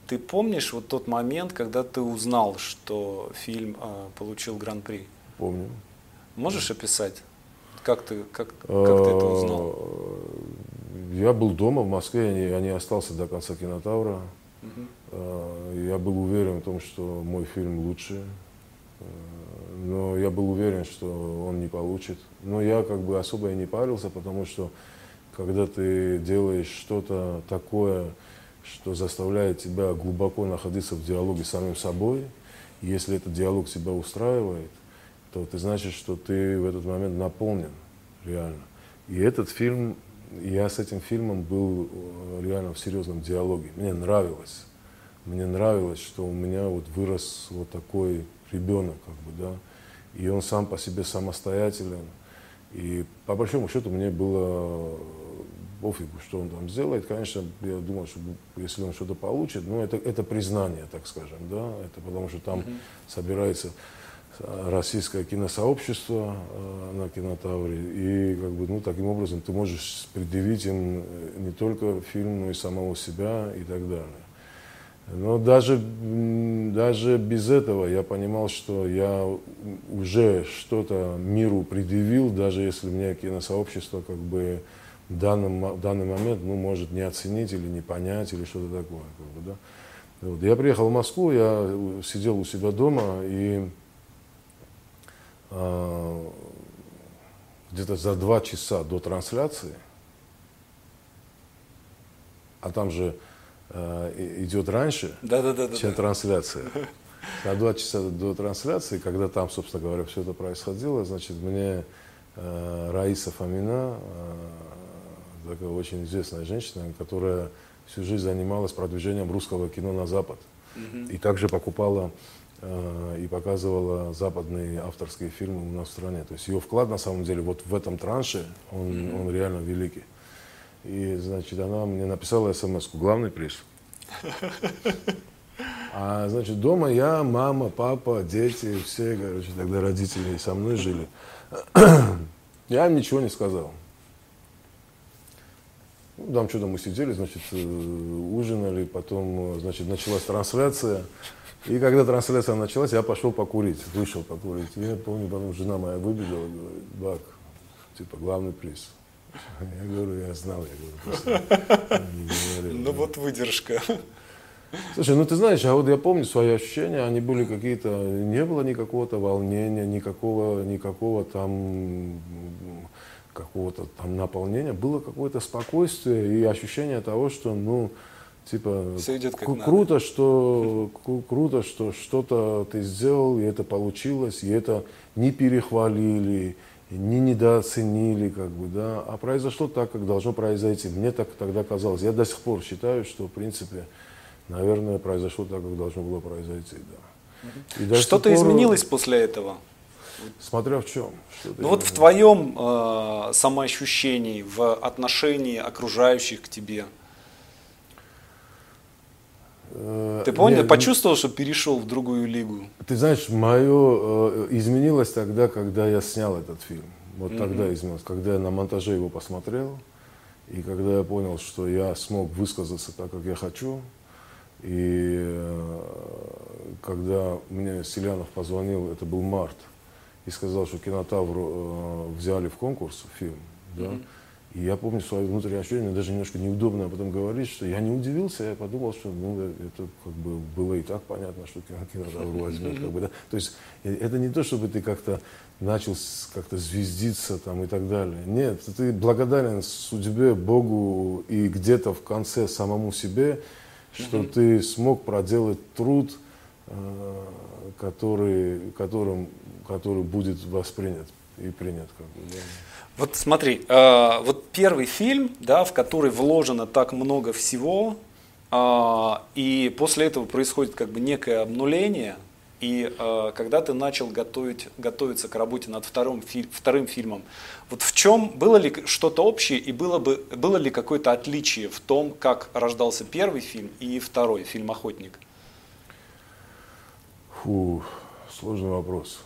Ты помнишь вот тот момент, когда ты узнал, что фильм получил гран-при? Помню. Можешь описать, как ты, как, как ты это узнал? Э, я был дома в Москве, я не, я не остался до конца кинотавра. Я был уверен в том, что мой фильм лучше. Но я был уверен, что он не получит. Но я как бы особо и не парился, потому что когда ты делаешь что-то такое, что заставляет тебя глубоко находиться в диалоге с самим собой, если этот диалог тебя устраивает, то ты значит, что ты в этот момент наполнен реально. И этот фильм, я с этим фильмом был э, реально в серьезном диалоге. Мне нравилось. Мне нравилось, что у меня вот вырос вот такой ребенок, как бы, да, и он сам по себе самостоятелен. И по большому счету мне было пофигу, что он там сделает. Конечно, я думал, что если он что-то получит, ну, это, это признание, так скажем, да, это потому что там mm-hmm. собирается российское киносообщество э, на кинотавре. И как бы, ну, таким образом ты можешь предъявить им не только фильм, но и самого себя и так далее. Но даже, даже без этого я понимал, что я уже что-то миру предъявил, даже если мне киносообщество как бы в данном, в данный момент ну, может не оценить или не понять или что-то такое. Как бы, да. вот. Я приехал в Москву, я сидел у себя дома и э, где-то за два часа до трансляции, а там же э, идет раньше, да, да, да, чем да, трансляция. За два часа до трансляции, когда там, собственно говоря, все это происходило, значит, мне э, Раиса Фомина, э, такая очень известная женщина, которая всю жизнь занималась продвижением русского кино на Запад. И также покупала э, и показывала западные авторские фильмы у нас в стране. То есть ее вклад на самом деле вот в этом транше, он, он реально великий. И, значит, она мне написала смс главный приз. А, значит, дома я, мама, папа, дети, все, короче, тогда родители со мной жили. Я им ничего не сказал. Ну, там что-то мы сидели, значит, э, ужинали, потом, значит, началась трансляция. И когда трансляция началась, я пошел покурить, вышел покурить. И я помню, потом жена моя выбежала, говорит, Бак, типа, главный приз. Я говорю, я знал, я говорю, просто Ну вот выдержка. Слушай, ну ты знаешь, а вот я помню свои ощущения, они были какие-то, не было никакого-то волнения, никакого, никакого там какого-то там наполнения, было какое-то спокойствие и ощущение того, что, ну, типа, Все идет как круто, надо. что круто, что что-то ты сделал, и это получилось, и это не перехвалили, не недооценили, как бы, да, а произошло так, как должно произойти. Мне так тогда казалось. Я до сих пор считаю, что, в принципе, наверное, произошло так, как должно было произойти, да. Что-то пор... изменилось после этого? Смотря в чем. Ну вот в твоем э, самоощущении, в отношении окружающих к тебе. Э, ты понял, Нет, почувствовал, что перешел в другую лигу? Ты знаешь, мое э, изменилось тогда, когда я снял этот фильм. Вот mm-hmm. тогда изменилось, когда я на монтаже его посмотрел, и когда я понял, что я смог высказаться так, как я хочу, и э, когда мне Селянов позвонил, это был март, и сказал, что кинотавр э, взяли в конкурс фильм, да, mm-hmm. И я помню свои внутренние ощущения, мне даже немножко неудобно об этом говорить, что я не удивился, я подумал, что ну, это как бы было и так понятно, что кинотавр возьмет. Как бы, да? То есть э, это не то, чтобы ты как-то начал как-то звездиться там и так далее. Нет, ты благодарен судьбе, Богу и где-то в конце самому себе, что mm-hmm. ты смог проделать труд, э, который, которым, который будет воспринят и принят. Как бы, да. Вот смотри, э, вот первый фильм, да, в который вложено так много всего, э, и после этого происходит как бы некое обнуление, и э, когда ты начал готовить, готовиться к работе над вторым, фи, вторым фильмом, вот в чем было ли что-то общее и было, бы, было ли какое-то отличие в том, как рождался первый фильм и второй фильм «Охотник»? Фу, сложный вопрос.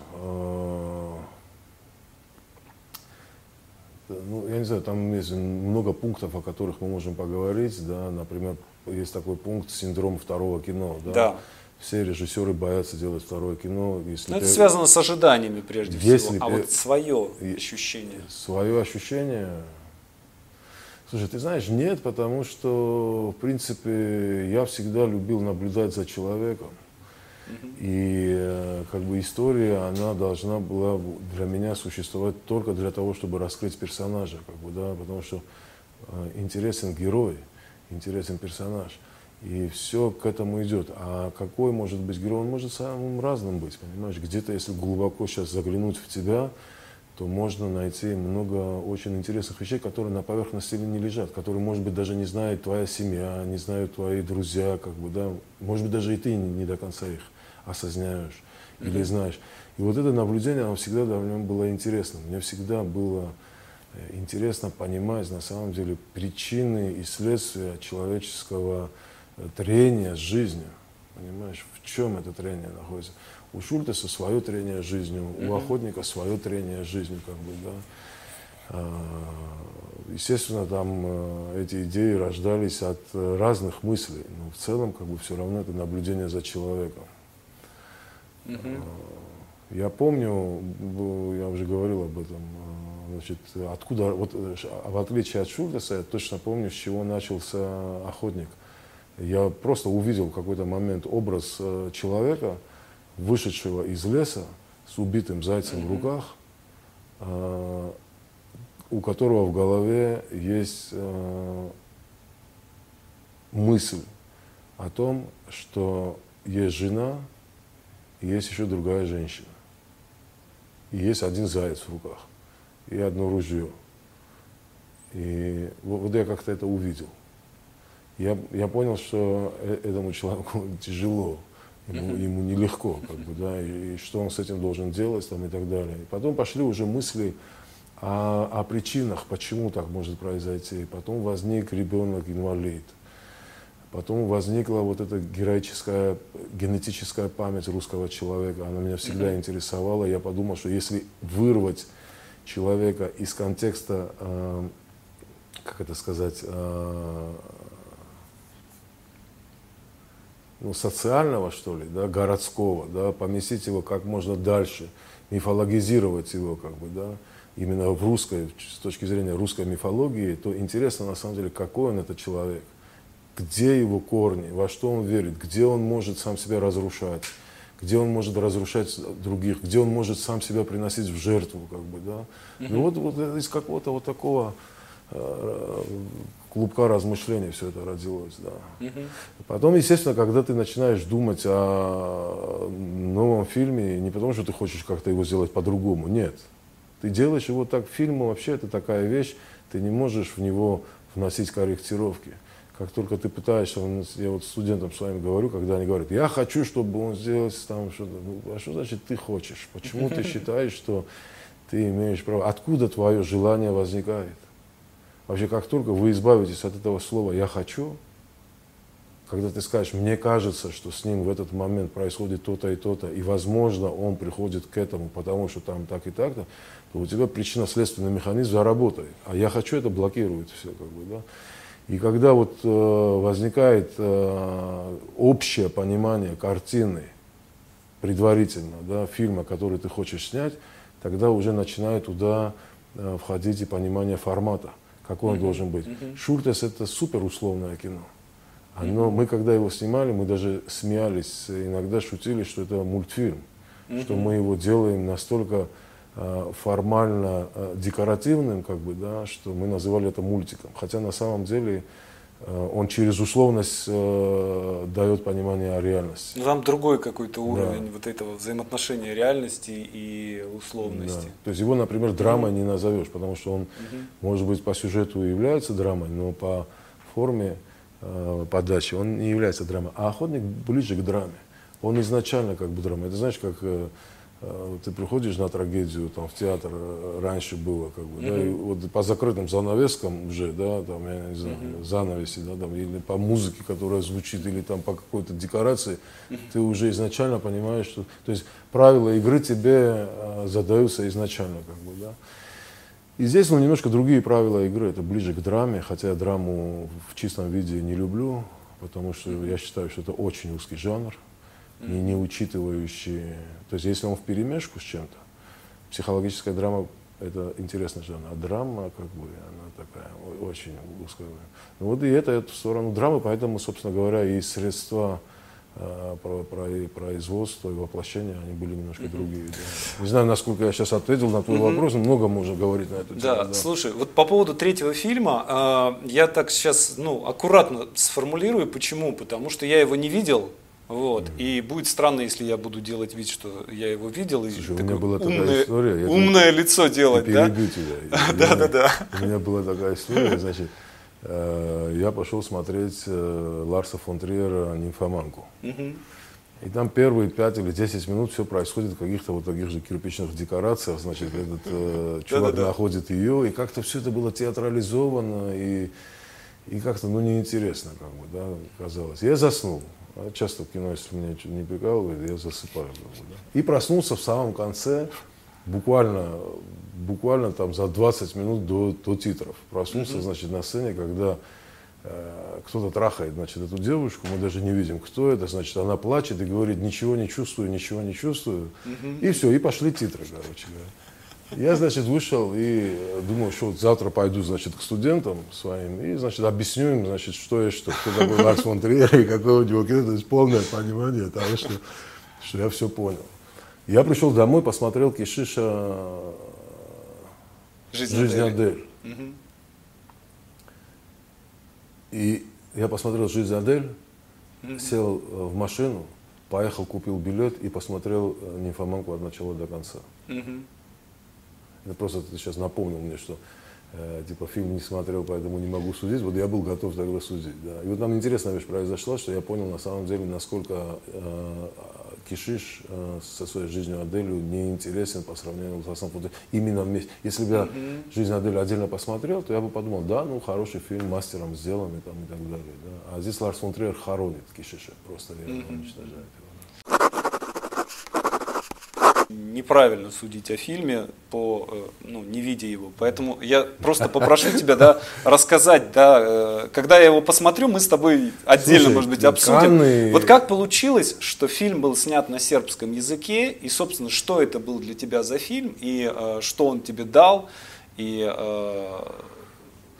Ну, я не знаю, там есть много пунктов, о которых мы можем поговорить, да, например, есть такой пункт синдром второго кино, да. да. Все режиссеры боятся делать второе кино. Если Но ты... это связано с ожиданиями прежде если всего. А вот свое ощущение. Свое ощущение. Слушай, ты знаешь, нет, потому что, в принципе, я всегда любил наблюдать за человеком. И э, как бы история, она должна была для меня существовать только для того, чтобы раскрыть персонажа, как бы, да, потому что э, интересен герой, интересен персонаж. И все к этому идет. А какой может быть герой? Он может самым разным быть, понимаешь? Где-то, если глубоко сейчас заглянуть в тебя, то можно найти много очень интересных вещей, которые на поверхности не лежат, которые, может быть, даже не знает твоя семья, не знают твои друзья, как бы, да, может быть, даже и ты не, не до конца их осознаешь mm-hmm. или знаешь. И вот это наблюдение, оно всегда для меня было интересным. Мне всегда было э, интересно понимать на самом деле причины и следствия человеческого э, трения с жизнью. Понимаешь, в чем это трение находится? У Шультеса свое трение жизнью, mm-hmm. у охотника свое трение жизнью, как бы, да. А, естественно, там э, эти идеи рождались от разных мыслей, но в целом, как бы, все равно это наблюдение за человеком. Mm-hmm. Я помню, я уже говорил об этом, а, значит, откуда, вот в отличие от Шультеса, я точно помню, с чего начался охотник – я просто увидел в какой-то момент образ э, человека, вышедшего из леса с убитым зайцем в руках, э, у которого в голове есть э, мысль о том, что есть жена, есть еще другая женщина. И есть один заяц в руках, и одно ружье. И вот, вот я как-то это увидел я, я понял, что э, этому человеку тяжело, ему, ему нелегко, как бы, да, и, и что он с этим должен делать там, и так далее. И потом пошли уже мысли о, о причинах, почему так может произойти. Потом возник ребенок-инвалид. Потом возникла вот эта героическая генетическая память русского человека. Она меня всегда интересовала. Я подумал, что если вырвать человека из контекста, э, как это сказать, э, ну, социального, что ли, да, городского, да, поместить его как можно дальше, мифологизировать его, как бы, да, именно в русской, с точки зрения русской мифологии, то интересно, на самом деле, какой он этот человек, где его корни, во что он верит, где он может сам себя разрушать, где он может разрушать других, где он может сам себя приносить в жертву, как бы, да. Ну вот, вот из какого-то вот такого э, клубка размышлений все это родилось, да. Угу. Потом, естественно, когда ты начинаешь думать о новом фильме, не потому что ты хочешь как-то его сделать по-другому, нет. Ты делаешь его так, фильм вообще это такая вещь, ты не можешь в него вносить корректировки. Как только ты пытаешься, я вот студентам с вами говорю, когда они говорят, я хочу, чтобы он сделал там что-то. Ну, а что значит ты хочешь? Почему ты считаешь, что ты имеешь право? Откуда твое желание возникает? Вообще, как только вы избавитесь от этого слова «я хочу», когда ты скажешь, мне кажется, что с ним в этот момент происходит то-то и то-то, и, возможно, он приходит к этому, потому что там так и так-то, то у тебя причинно-следственный механизм заработает. А я хочу это блокирует все, как бы, да. И когда вот э, возникает э, общее понимание картины, предварительно, да, фильма, который ты хочешь снять, тогда уже начинает туда э, входить и понимание формата какой он должен быть. Шуртес это супер условное кино. Оно, мы когда его снимали, мы даже смеялись, иногда шутили, что это мультфильм, что мы его делаем настолько формально э, декоративным, как бы, да, что мы называли это мультиком. Хотя на самом деле Э, он через условность э, дает понимание о реальности. Но ну, там другой какой-то уровень да. вот этого взаимоотношения реальности и условности. Да. То есть его, например, драмой не назовешь, потому что он, угу. может быть, по сюжету и является драмой, но по форме э, подачи он не является драмой. А охотник ближе к драме. Он изначально как бы драма. Это знаешь, как э, Э, ты приходишь на трагедию там в театр э, раньше было как бы, mm-hmm. да, и вот по закрытым занавескам уже, да, там я не знаю, mm-hmm. занавеси, да, там или по музыке, которая звучит, или там по какой-то декорации, mm-hmm. ты уже изначально понимаешь, что, то есть правила игры тебе э, задаются изначально, как бы, да. И здесь, ну, немножко другие правила игры, это ближе к драме, хотя я драму в чистом виде не люблю, потому что я считаю, что это очень узкий жанр, не, не учитывающие... То есть если он в перемешку с чем-то, психологическая драма это интересно жанр, а драма, как бы, она такая очень узкая. Ну вот и это, это в сторону драмы, поэтому, собственно говоря, и средства э, про, про, производства и воплощения, они были немножко mm-hmm. другие. Да. Не знаю, насколько я сейчас ответил на твой mm-hmm. вопрос, много можно говорить на эту тему. Да, да, слушай, вот по поводу третьего фильма, э, я так сейчас, ну, аккуратно сформулирую, почему, потому что я его не видел, вот. Mm. И будет странно, если я буду делать вид, что я его видел, и Слушай, у меня была умное, такая история. Я умное лицо делать, да? тебя. Да, да, да. У меня была такая история, значит, э, я пошел смотреть э, Ларса фон Триера «Нимфоманку». И там первые пять или десять минут все происходит в каких-то вот таких же кирпичных декорациях. Значит, этот э, чувак да, да, да. находит ее, и как-то все это было театрализовано, и, и как-то, ну, неинтересно, как бы, да, казалось. Я заснул. А часто в кино, если меня не прикалывает, я засыпаю. И проснулся в самом конце, буквально, буквально там за 20 минут до, до титров. Проснулся, значит, на сцене, когда э, кто-то трахает, значит, эту девушку, мы даже не видим, кто это, значит, она плачет и говорит, ничего не чувствую, ничего не чувствую. И все, и пошли титры, короче говоря. Я, значит, вышел и думал, что вот завтра пойду, значит, к студентам своим и, значит, объясню им, значит, что я что, кто такой Ларс фон Триер и какой у него кино. То есть полное понимание того, что, что я все понял. Я пришел домой, посмотрел Кишиша «Жизнь, Жизнь Адель». Угу. И я посмотрел «Жизнь Адель», угу. сел в машину, поехал, купил билет и посмотрел «Нимфоманку» от начала до конца. Угу. Это просто ты сейчас напомнил мне, что э, типа фильм не смотрел, поэтому не могу судить. Вот я был готов тогда судить. Да. И вот нам интересная вещь произошла, что я понял на самом деле, насколько э, Кишиш э, со своей жизнью Аделю не интересен по сравнению с Ларсом фон Именно вместе. Если бы я mm-hmm. жизнь Аделю отдельно посмотрел, то я бы подумал, да, ну хороший фильм, мастером сделан и, там, и так далее. Да. А здесь Ларс фон Триер хоронит Кишиша, просто реально mm-hmm. уничтожает его неправильно судить о фильме, по, э, ну, не видя его. Поэтому я просто попрошу тебя да, рассказать, да, э, когда я его посмотрю, мы с тобой отдельно, Слушай, может быть, обсудим. Канны... Вот как получилось, что фильм был снят на сербском языке, и, собственно, что это был для тебя за фильм, и э, что он тебе дал, и э,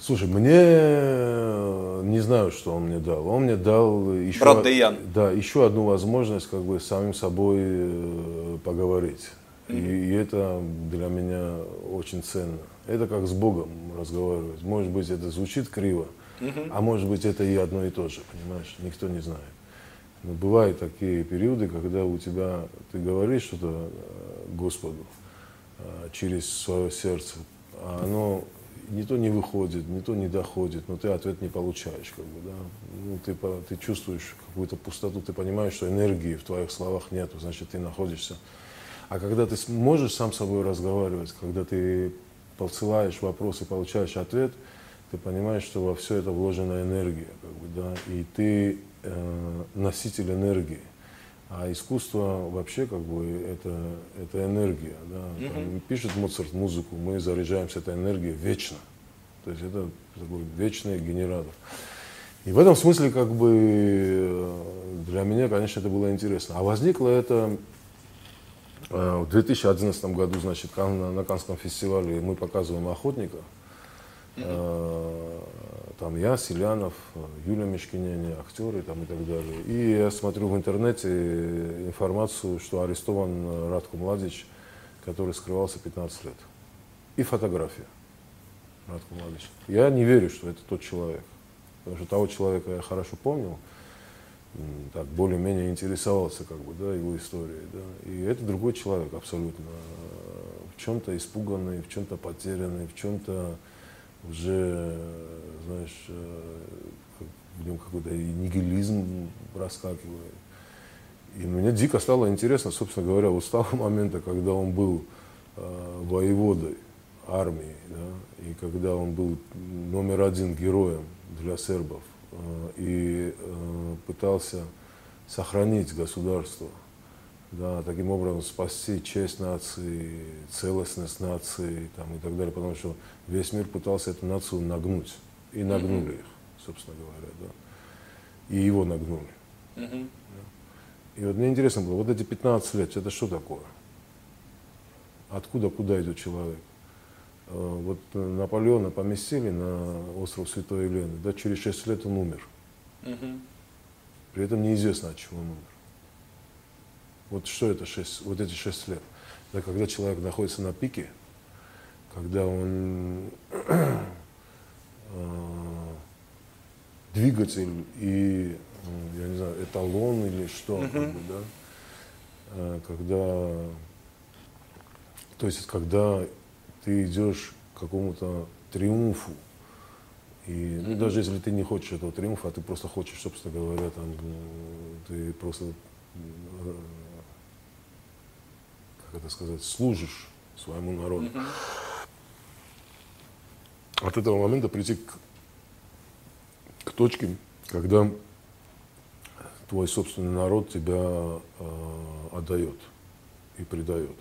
Слушай, мне э, не знаю, что он мне дал. Он мне дал еще, Брат Даян. да, еще одну возможность как бы с самим собой э, поговорить. Mm-hmm. И, и это для меня очень ценно. Это как с Богом разговаривать. Может быть, это звучит криво, mm-hmm. а может быть, это и одно и то же, понимаешь? Никто не знает. Но бывают такие периоды, когда у тебя, ты говоришь что-то э, Господу через свое сердце, а оно не то не выходит, не то не доходит, но ты ответ не получаешь, как бы, да. Ну, ты, ты чувствуешь какую-то пустоту, ты понимаешь, что энергии в твоих словах нет, значит, ты находишься. А когда ты можешь сам с собой разговаривать, когда ты посылаешь вопрос и получаешь ответ, ты понимаешь, что во все это вложена энергия, как бы, да, и ты э, носитель энергии. А искусство вообще как бы это, это энергия. Да? Там, пишет Моцарт музыку, мы заряжаемся этой энергией вечно. То есть это такой вечный генератор. И в этом смысле как бы для меня, конечно, это было интересно. А возникло это э, в 2011 году, значит, на Канском фестивале мы показываем «Охотника». Mm-hmm там я, Селянов, Юля Мешкиняне, актеры там и так далее. И я смотрю в интернете информацию, что арестован Радко Младич, который скрывался 15 лет. И фотография Радко Младич. Я не верю, что это тот человек. Потому что того человека я хорошо помнил, так более-менее интересовался как бы, да, его историей. Да. И это другой человек абсолютно. В чем-то испуганный, в чем-то потерянный, в чем-то уже, знаешь, э, в нем какой-то нигилизм проскакивает. И мне дико стало интересно, собственно говоря, вот с того момента, когда он был э, воеводой армии, да, и когда он был номер один героем для сербов, э, и э, пытался сохранить государство, да, таким образом спасти честь нации, целостность нации там, и так далее, потому что весь мир пытался эту нацию нагнуть. И нагнули mm-hmm. их, собственно говоря. Да. И его нагнули. Mm-hmm. Да. И вот мне интересно было, вот эти 15 лет, это что такое? Откуда, куда идет человек? А, вот Наполеона поместили на остров Святой Елены, да, через 6 лет он умер. Mm-hmm. При этом неизвестно, от чего он умер. Вот что это шесть, вот эти шесть лет? Это когда человек находится на пике, когда он э, двигатель и, я не знаю, эталон или что, как бы, да, э, когда, то есть, когда ты идешь к какому-то триумфу, и ну, даже если ты не хочешь этого триумфа, а ты просто хочешь, собственно говоря, там, ты просто это сказать, служишь своему народу. Mm-hmm. От этого момента прийти к, к точке, когда твой собственный народ тебя э, отдает и предает.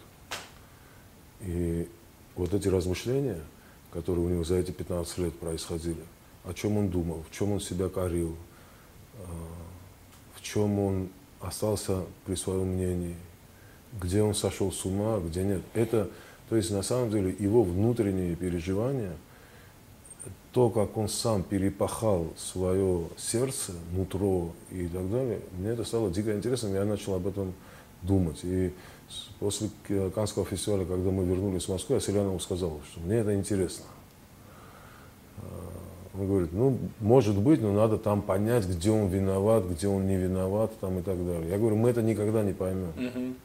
И вот эти размышления, которые у него за эти 15 лет происходили, о чем он думал, в чем он себя корил, э, в чем он остался при своем мнении, где он сошел с ума, где нет. Это, то есть на самом деле его внутренние переживания, то, как он сам перепахал свое сердце, нутро и так далее, мне это стало дико интересным, я начал об этом думать. И после Канского фестиваля, когда мы вернулись в Москву, я Селянову сказал, что мне это интересно. А, он говорит, ну, может быть, но надо там понять, где он виноват, где он не виноват, там и так далее. Я говорю, мы это никогда не поймем. Угу.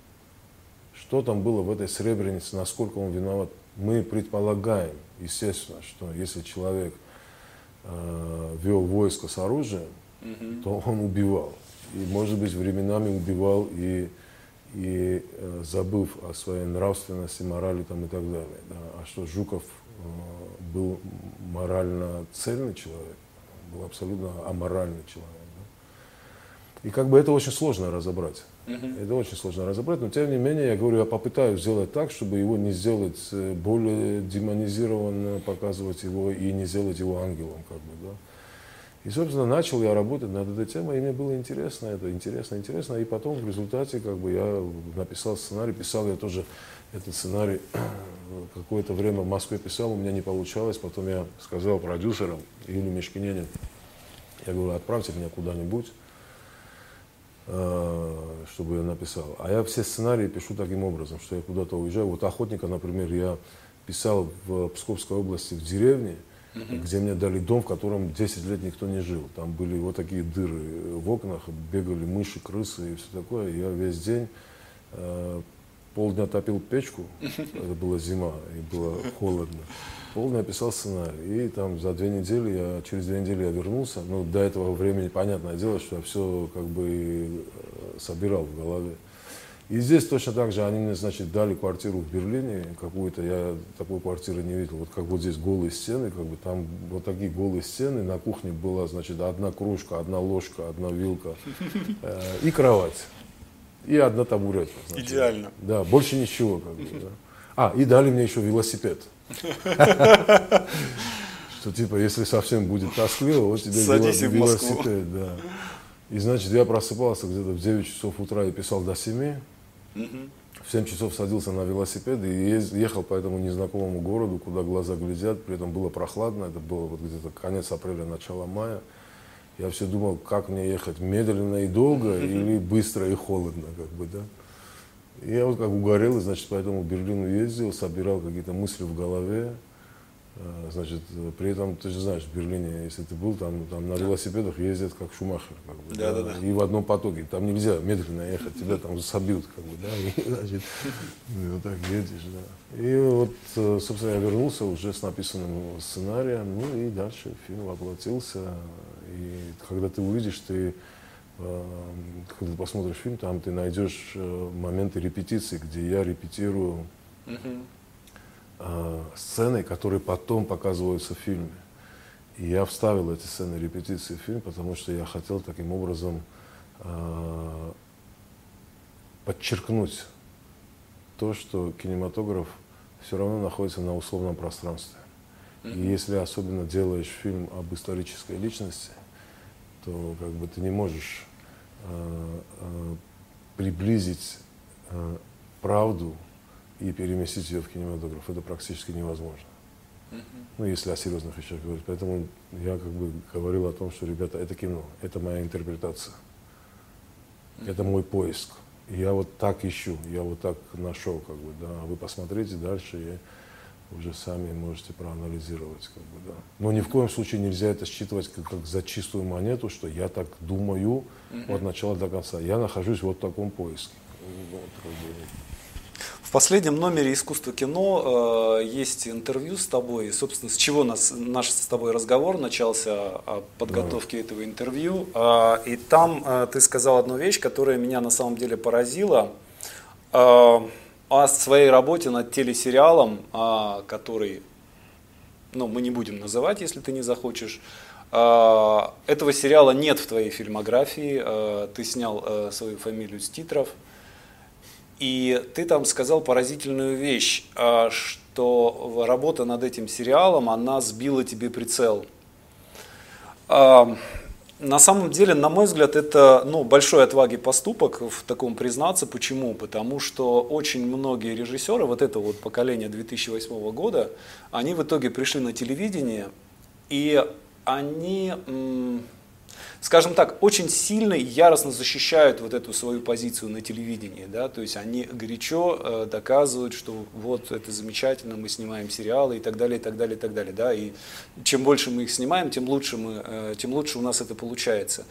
Что там было в этой Сребренице, насколько он виноват. Мы предполагаем, естественно, что если человек э, вел войско с оружием, угу. то он убивал. И, может быть, временами убивал и и э, забыв о своей нравственности, морали там и так далее. Да. А что Жуков э, был морально цельный человек, был абсолютно аморальный человек. И как бы это очень сложно разобрать. Uh-huh. Это очень сложно разобрать, но тем не менее, я говорю, я попытаюсь сделать так, чтобы его не сделать э, более демонизированно, показывать его и не сделать его ангелом, как бы, да. И, собственно, начал я работать над этой темой, и мне было интересно это, интересно, интересно. И потом в результате как бы я написал сценарий, писал я тоже этот сценарий какое-то время в Москве писал, у меня не получалось. Потом я сказал продюсерам, Юле Мешкинене, я говорю, отправьте меня куда-нибудь, чтобы я написал. А я все сценарии пишу таким образом, что я куда-то уезжаю. Вот «Охотника», например, я писал в Псковской области в деревне, угу. где мне дали дом, в котором 10 лет никто не жил. Там были вот такие дыры в окнах, бегали мыши, крысы и все такое. Я весь день э, полдня топил печку, это была зима и было холодно. Полдня писал сценарий. И там за две недели, я, через две недели я вернулся. Ну, до этого времени, понятное дело, что я все как бы э, собирал в голове. И здесь точно так же они мне, значит, дали квартиру в Берлине какую-то, я такой квартиры не видел, вот как вот здесь голые стены, как бы там вот такие голые стены, на кухне была, значит, одна кружка, одна ложка, одна вилка э, и кровать, и одна табуретка. Значит. Идеально. Да, больше ничего, как бы, да. А, и дали мне еще велосипед. Что типа, если совсем будет тоскливо, вот тебе велосипед, да. И значит, я просыпался где-то в 9 часов утра и писал до 7. В 7 часов садился на велосипед и ехал по этому незнакомому городу, куда глаза глядят. При этом было прохладно, это было вот где-то конец апреля, начало мая. Я все думал, как мне ехать, медленно и долго или быстро и холодно, как бы, да. И я вот как угорел, значит, по этому Берлину ездил, собирал какие-то мысли в голове. Э, значит, при этом, ты же знаешь, в Берлине, если ты был, там, там на велосипедах ездят как Шумахер. Как бы, да, да, да. И в одном потоке. Там нельзя медленно ехать, тебя там собьют, как бы, да, и, значит, ну, вот так едешь, да. И вот, э, собственно, я вернулся уже с написанным сценарием, ну и дальше фильм воплотился. И когда ты увидишь, ты э, когда ты посмотришь фильм, там ты найдешь моменты репетиции, где я репетирую э, сцены, которые потом показываются в фильме. И я вставил эти сцены репетиции в фильм, потому что я хотел таким образом э, подчеркнуть то, что кинематограф все равно находится на условном пространстве. И если особенно делаешь фильм об исторической личности, то как бы ты не можешь э, э, приблизить э, правду и переместить ее в кинематограф. Это практически невозможно. Ну, если о серьезных вещах говорить. Поэтому я как бы говорил о том, что, ребята, это кино, это моя интерпретация. Это мой поиск. И я вот так ищу, я вот так нашел, как бы, да. Вы посмотрите дальше и уже сами можете проанализировать, как бы, да. Но ни в коем случае нельзя это считывать как, как за чистую монету, что я так думаю от начала до конца. Я нахожусь вот в таком поиске. Вот, как бы, в последнем номере «Искусство кино» э, есть интервью с тобой. Собственно, с чего нас, наш с тобой разговор начался о подготовке да. этого интервью. Э, и там э, ты сказал одну вещь, которая меня на самом деле поразила. Э, о своей работе над телесериалом, э, который ну, мы не будем называть, если ты не захочешь. А, этого сериала нет в твоей фильмографии, а, ты снял а, свою фамилию с титров, и ты там сказал поразительную вещь, что работа над этим сериалом, она сбила тебе прицел. На самом деле, на мой взгляд, это ну, большой отваги поступок в таком признаться. Почему? Потому что очень многие режиссеры, вот это вот поколение 2008 года, они в итоге пришли на телевидение, и они, скажем так, очень сильно и яростно защищают вот эту свою позицию на телевидении, да, то есть они горячо э, доказывают, что вот это замечательно, мы снимаем сериалы и так далее, и так далее, и так далее, да, и чем больше мы их снимаем, тем лучше мы, э, тем лучше у нас это получается.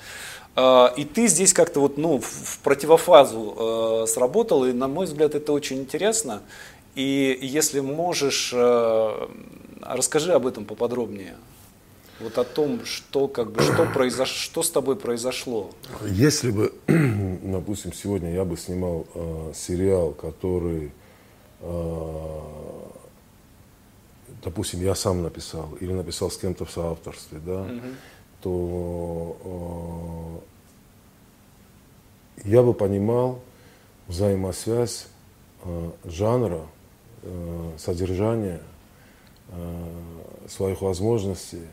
Э, и ты здесь как-то вот, ну, в противофазу сработал, и на мой взгляд это очень интересно. И если можешь, расскажи об этом поподробнее вот о том, что, как бы, что, произош... что с тобой произошло. Если бы, допустим, сегодня я бы снимал э, сериал, который, э, допустим, я сам написал или написал с кем-то в соавторстве, да, угу. то э, я бы понимал взаимосвязь э, жанра, э, содержания, э, своих возможностей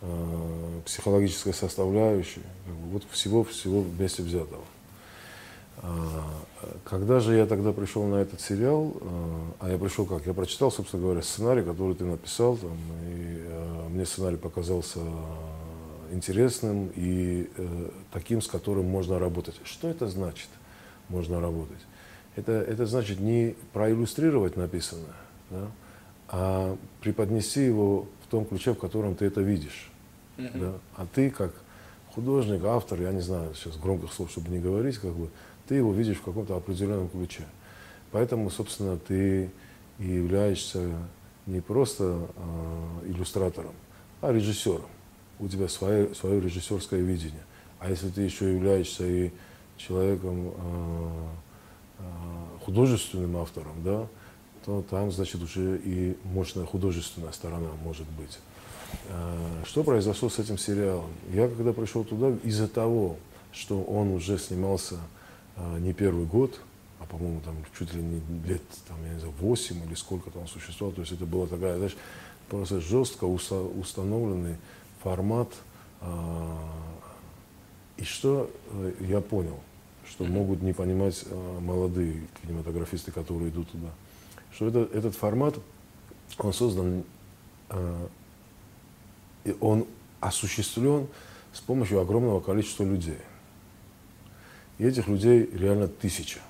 Э, психологической составляющей, вот всего-всего вместе взятого. А, когда же я тогда пришел на этот сериал, э, а я пришел как? Я прочитал, собственно говоря, сценарий, который ты написал, там, и э, мне сценарий показался интересным и таким, с которым можно работать. Что это значит, можно работать? Это, это значит не проиллюстрировать написанное, да, а преподнести его в том ключе, в котором ты это видишь. Uh-huh. Да? А ты как художник, автор, я не знаю сейчас громких слов, чтобы не говорить, как бы, ты его видишь в каком-то определенном ключе. Поэтому, собственно, ты и являешься не просто э, иллюстратором, а режиссером. У тебя свое, свое режиссерское видение. А если ты еще являешься и человеком, э, э, художественным автором, да, то там, значит, уже и мощная художественная сторона может быть. А, что произошло с этим сериалом? Я когда пришел туда, из-за того, что он уже снимался а, не первый год, а по-моему там чуть ли не лет там, я не знаю, 8 или сколько там существовал, то есть это была такая, знаешь, просто жестко установленный формат. А, и что э, я понял, что могут не понимать молодые кинематографисты, которые идут туда, что это, этот формат, он создан и он осуществлен с помощью огромного количества людей. И этих людей реально тысяча.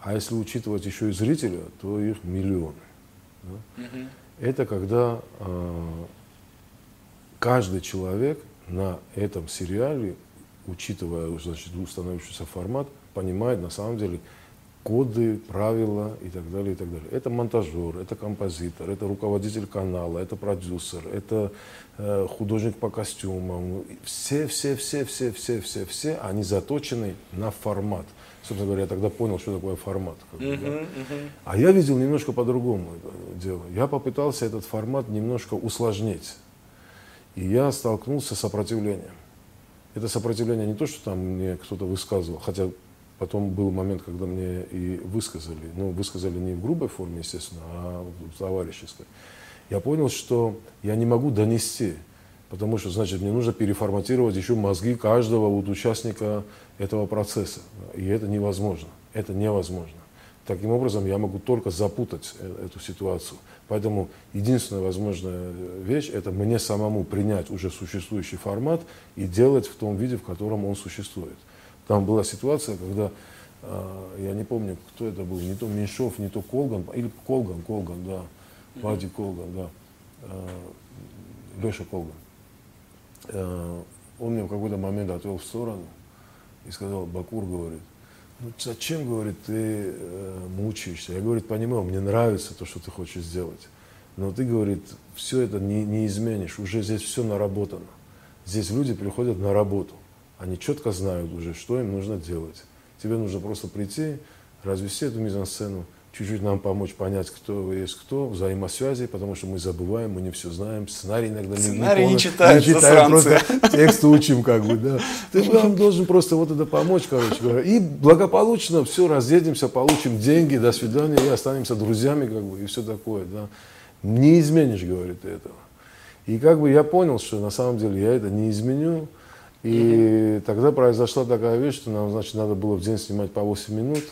А если учитывать еще и зрителя, то их миллионы. Да? Угу. Это когда э, каждый человек на этом сериале, учитывая значит, установившийся формат, понимает на самом деле, коды, правила и так далее, и так далее. Это монтажер, это композитор, это руководитель канала, это продюсер, это э, художник по костюмам. Все, все, все, все, все, все, все, они заточены на формат. Собственно говоря, я тогда понял, что такое формат. Как бы, uh-huh, да? uh-huh. А я видел немножко по-другому дело. Я попытался этот формат немножко усложнить. И я столкнулся с сопротивлением. Это сопротивление не то, что там мне кто-то высказывал, хотя Потом был момент, когда мне и высказали, ну, высказали не в грубой форме, естественно, а в товарищеской. Я понял, что я не могу донести, потому что, значит, мне нужно переформатировать еще мозги каждого вот участника этого процесса. И это невозможно. Это невозможно. Таким образом, я могу только запутать э, эту ситуацию. Поэтому единственная возможная вещь – это мне самому принять уже существующий формат и делать в том виде, в котором он существует. Там была ситуация, когда, э, я не помню, кто это был, не то Меньшов, не то Колган, или Колган, Колган, да, Вади Колган, да, э, Леша Колган. Э, он меня в какой-то момент отвел в сторону и сказал, Бакур говорит, ну зачем, говорит, ты э, мучаешься? Я, говорит, понимаю, мне нравится то, что ты хочешь сделать. Но ты, говорит, все это не, не изменишь, уже здесь все наработано. Здесь люди приходят на работу. Они четко знают уже, что им нужно делать. Тебе нужно просто прийти, развести эту мизансцену, чуть-чуть нам помочь понять, кто есть кто, взаимосвязи, потому что мы забываем, мы не все знаем, сценарий иногда сценарий не, не, не читают, не читаем, просто текст учим, как бы, да. Ты нам должен просто вот это помочь, короче говоря. И благополучно все, разъедемся, получим деньги, до свидания, и останемся друзьями, как бы, и все такое, да. Не изменишь, говорит, этого. И как бы я понял, что на самом деле я это не изменю, и тогда произошла такая вещь, что нам, значит, надо было в день снимать по 8 минут,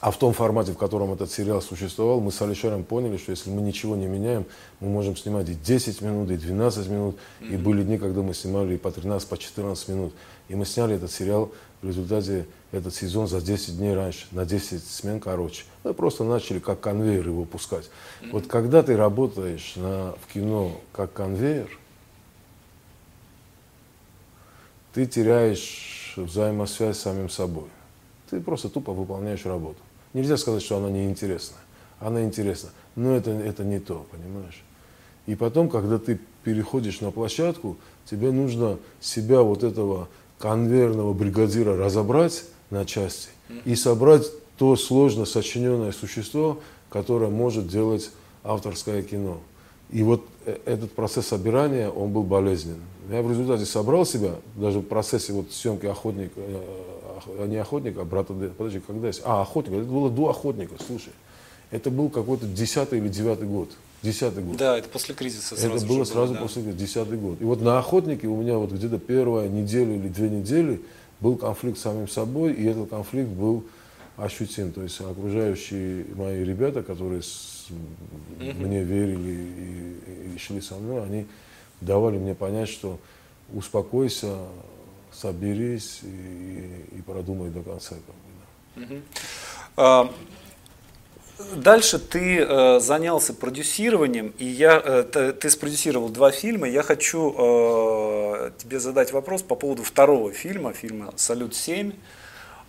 а в том формате, в котором этот сериал существовал, мы с Алишером поняли, что если мы ничего не меняем, мы можем снимать и 10 минут, и 12 минут. Mm-hmm. И были дни, когда мы снимали и по 13, по 14 минут. И мы сняли этот сериал в результате, этот сезон за 10 дней раньше, на 10 смен короче. Мы просто начали как конвейер его пускать. Mm-hmm. Вот когда ты работаешь на, в кино как конвейер, ты теряешь взаимосвязь с самим собой. Ты просто тупо выполняешь работу. Нельзя сказать, что она неинтересна. Она интересна, но это, это не то, понимаешь? И потом, когда ты переходишь на площадку, тебе нужно себя вот этого конвейерного бригадира разобрать на части и собрать то сложно сочиненное существо, которое может делать авторское кино. И вот этот процесс собирания, он был болезненным. Я в результате собрал себя, даже в процессе вот съемки охотника, э, а не охотника, а брата Подожди, когда есть? А, охотника. Это было до охотника, слушай. Это был какой-то десятый или девятый год. Десятый год. Да, это после кризиса сразу Это было сразу да. после кризиса, десятый год. И вот на охотнике у меня вот где-то первая неделя или две недели был конфликт с самим собой, и этот конфликт был ощутим. То есть окружающие мои ребята, которые с, угу. мне верили и, и шли со мной, они давали мне понять, что успокойся, соберись и, и продумай до конца. Как бы, да. Дальше ты э, занялся продюсированием, и я, э, ты, ты спродюсировал два фильма. Я хочу э, тебе задать вопрос по поводу второго фильма, фильма «Салют-7»,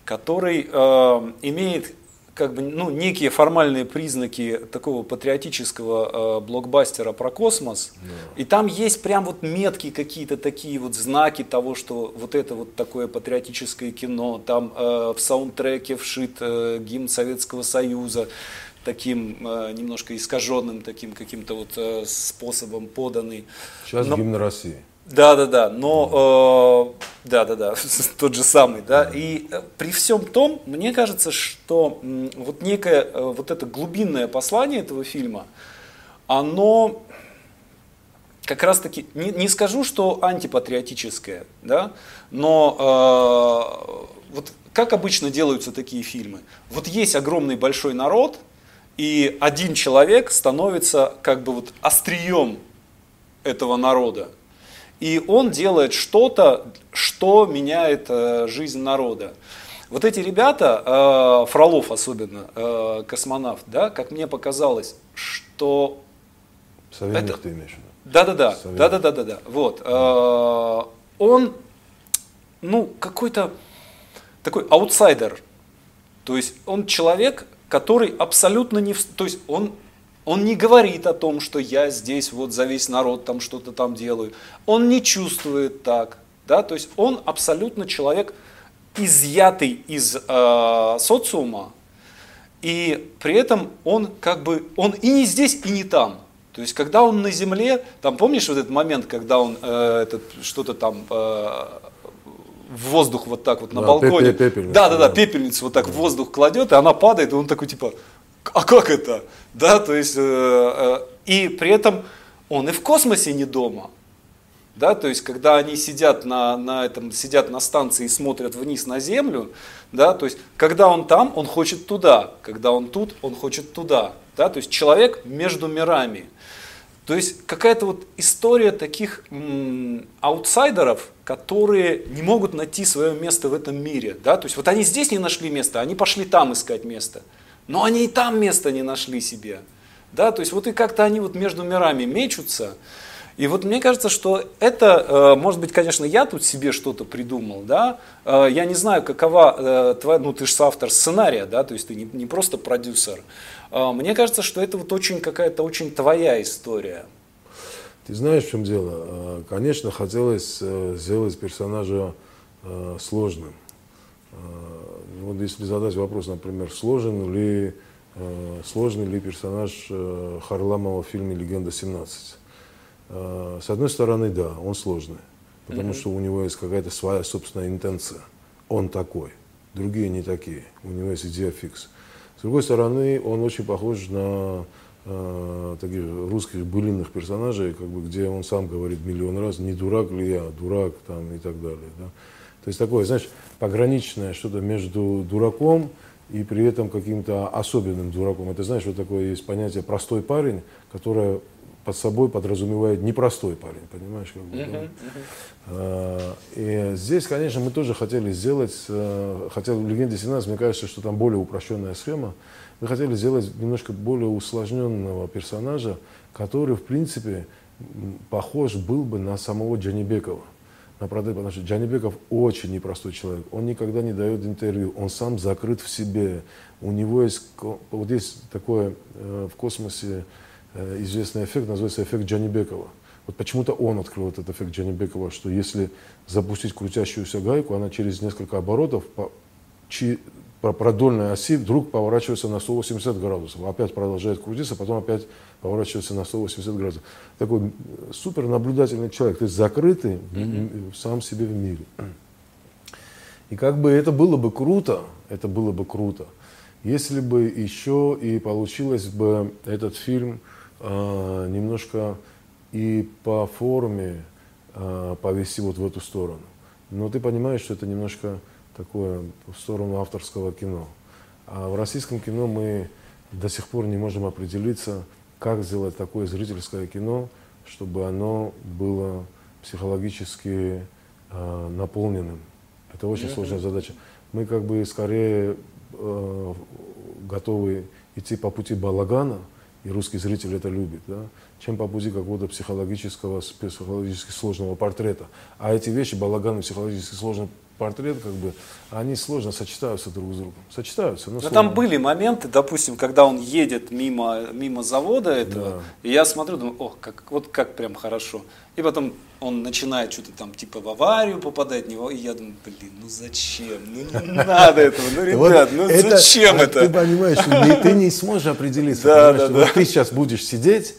который э, имеет как бы, ну, некие формальные признаки такого патриотического э, блокбастера про космос. Yeah. И там есть прям вот метки какие-то такие вот знаки того, что вот это вот такое патриотическое кино. Там э, в саундтреке вшит э, гимн Советского Союза таким э, немножко искаженным таким каким-то вот э, способом поданный. Сейчас Но... гимн России. Да, да, да, но э, да, да, да, тот же самый, да. И э, при всем том, мне кажется, что вот некое э, вот это глубинное послание этого фильма, оно как раз таки, не, не скажу, что антипатриотическое, да, но э, вот как обычно делаются такие фильмы. Вот есть огромный большой народ, и один человек становится как бы вот острием этого народа. И он делает что-то, что меняет э, жизнь народа. Вот эти ребята, э, Фролов особенно, э, космонавт, да, как мне показалось, что... Современных это... ты имеешь в виду? Да-да-да, да-да-да-да, вот. Он, ну, какой-то такой аутсайдер. То есть он человек, который абсолютно не... То есть он он не говорит о том, что я здесь вот за весь народ там что-то там делаю. Он не чувствует так. Да? То есть он абсолютно человек, изъятый из э, социума, и при этом он как бы, он и не здесь, и не там. То есть, когда он на земле, там помнишь вот этот момент, когда он э, этот, что-то там э, в воздух вот так вот на да, балконе. Пепельницу, да, да, да, пепельницу вот так да. в воздух кладет, и она падает, и он такой типа, а как это? Да, то есть, э, э, и при этом он и в космосе не дома. Да, то есть, когда они сидят на, на, этом, сидят на станции и смотрят вниз на Землю, да, то есть, когда он там, он хочет туда, когда он тут, он хочет туда. Да, то есть, человек между мирами. То есть, какая-то вот история таких м- аутсайдеров, которые не могут найти свое место в этом мире. Да? То есть, вот они здесь не нашли место, они пошли там искать место. Но они и там места не нашли себе. Да, то есть вот и как-то они вот между мирами мечутся. И вот мне кажется, что это, э, может быть, конечно, я тут себе что-то придумал, да, э, я не знаю, какова э, твоя, ну ты же автор сценария, да, то есть ты не, просто продюсер. Мне кажется, что это вот очень какая-то очень твоя история. Ты знаешь, в чем дело? Конечно, хотелось сделать персонажа сложным вот если задать вопрос, например, сложен ли э, сложный ли персонаж э, Харламова в фильме «Легенда 17». Э, с одной стороны, да, он сложный, потому mm-hmm. что у него есть какая-то своя собственная интенция. Он такой, другие не такие, у него есть идея фикс. С другой стороны, он очень похож на э, таких русских былинных персонажей, как бы, где он сам говорит миллион раз, не дурак ли я, дурак там и так далее. Да? То есть такое, знаешь, пограничное что-то между дураком и при этом каким-то особенным дураком. Это знаешь, вот такое есть понятие простой парень, которое под собой подразумевает непростой парень, понимаешь? Как бы, uh-huh, uh-huh. И здесь, конечно, мы тоже хотели сделать, э, хотя в «Легенде 17» мне кажется, что там более упрощенная схема, мы хотели сделать немножко более усложненного персонажа, который, в принципе, похож был бы на самого Джанибекова. На продажу, потому что Джанибеков очень непростой человек. Он никогда не дает интервью, он сам закрыт в себе. У него есть, вот есть такое э, в космосе Э, известный эффект, называется эффект Джанибекова. Вот почему-то он открыл этот эффект Джанибекова, что если запустить крутящуюся гайку, она через несколько оборотов продольной оси вдруг поворачивается на 180 градусов. Опять продолжает крутиться, потом опять поворачивается на 180 градусов. Такой супер наблюдательный человек, то есть закрытый mm-hmm. сам себе в мире. И как бы это было бы круто, это было бы круто, если бы еще и получилось бы этот фильм э, немножко и по форме э, повести вот в эту сторону. Но ты понимаешь, что это немножко такое в сторону авторского кино. А в российском кино мы до сих пор не можем определиться, как сделать такое зрительское кино, чтобы оно было психологически э, наполненным. Это очень mm-hmm. сложная задача. Мы как бы скорее э, готовы идти по пути балагана, и русский зритель это любит, да, чем по пути какого-то психологического, психологически сложного портрета. А эти вещи, балаган и психологически сложный портрет, как бы, они сложно сочетаются друг с другом. Сочетаются, но, но там были моменты, допустим, когда он едет мимо, мимо завода этого, да. и я смотрю, думаю, ох, как, вот как прям хорошо. И потом он начинает что-то там типа в аварию попадать в него, и я думаю, блин, ну зачем? Ну не надо этого, ну ребят, ну зачем это? Ты понимаешь, ты не сможешь определиться, да, да, да. ты сейчас будешь сидеть,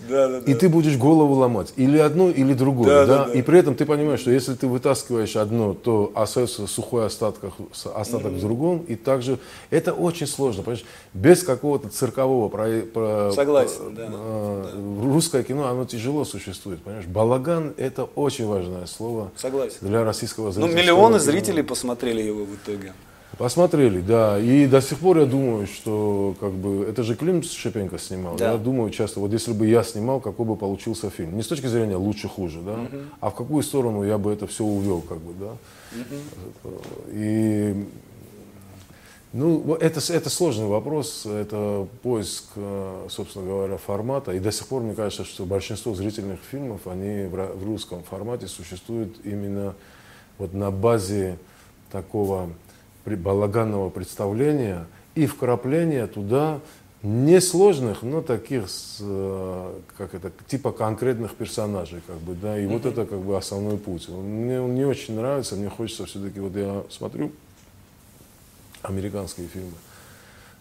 и ты будешь голову ломать, или одну, или другую, да, и при этом ты понимаешь, что если ты вытаскиваешь одно, то остается сухой остаток, остаток в другом, и также это очень сложно, понимаешь, без какого-то циркового про, Согласен, да. Э, русское кино, оно тяжело существует, понимаешь, балаган это очень очень важное слово Согласен. для российского зрителя. Ну, миллионы зрителей посмотрели его в итоге. Посмотрели, да. И до сих пор я думаю, что как бы это же Клим Шепенко снимал. Да. Я думаю часто, вот если бы я снимал, какой бы получился фильм. Не с точки зрения лучше-хуже, да, угу. а в какую сторону я бы это все увел, как бы, да. Угу. И ну, это, это сложный вопрос, это поиск, э, собственно говоря, формата. И до сих пор мне кажется, что большинство зрительных фильмов, они в русском формате существуют именно вот на базе такого балаганного представления и вкрапления туда несложных, но таких, э, как это, типа конкретных персонажей, как бы, да, и mm-hmm. вот это как бы основной путь. Мне он не очень нравится, мне хочется все-таки, вот я смотрю американские фильмы.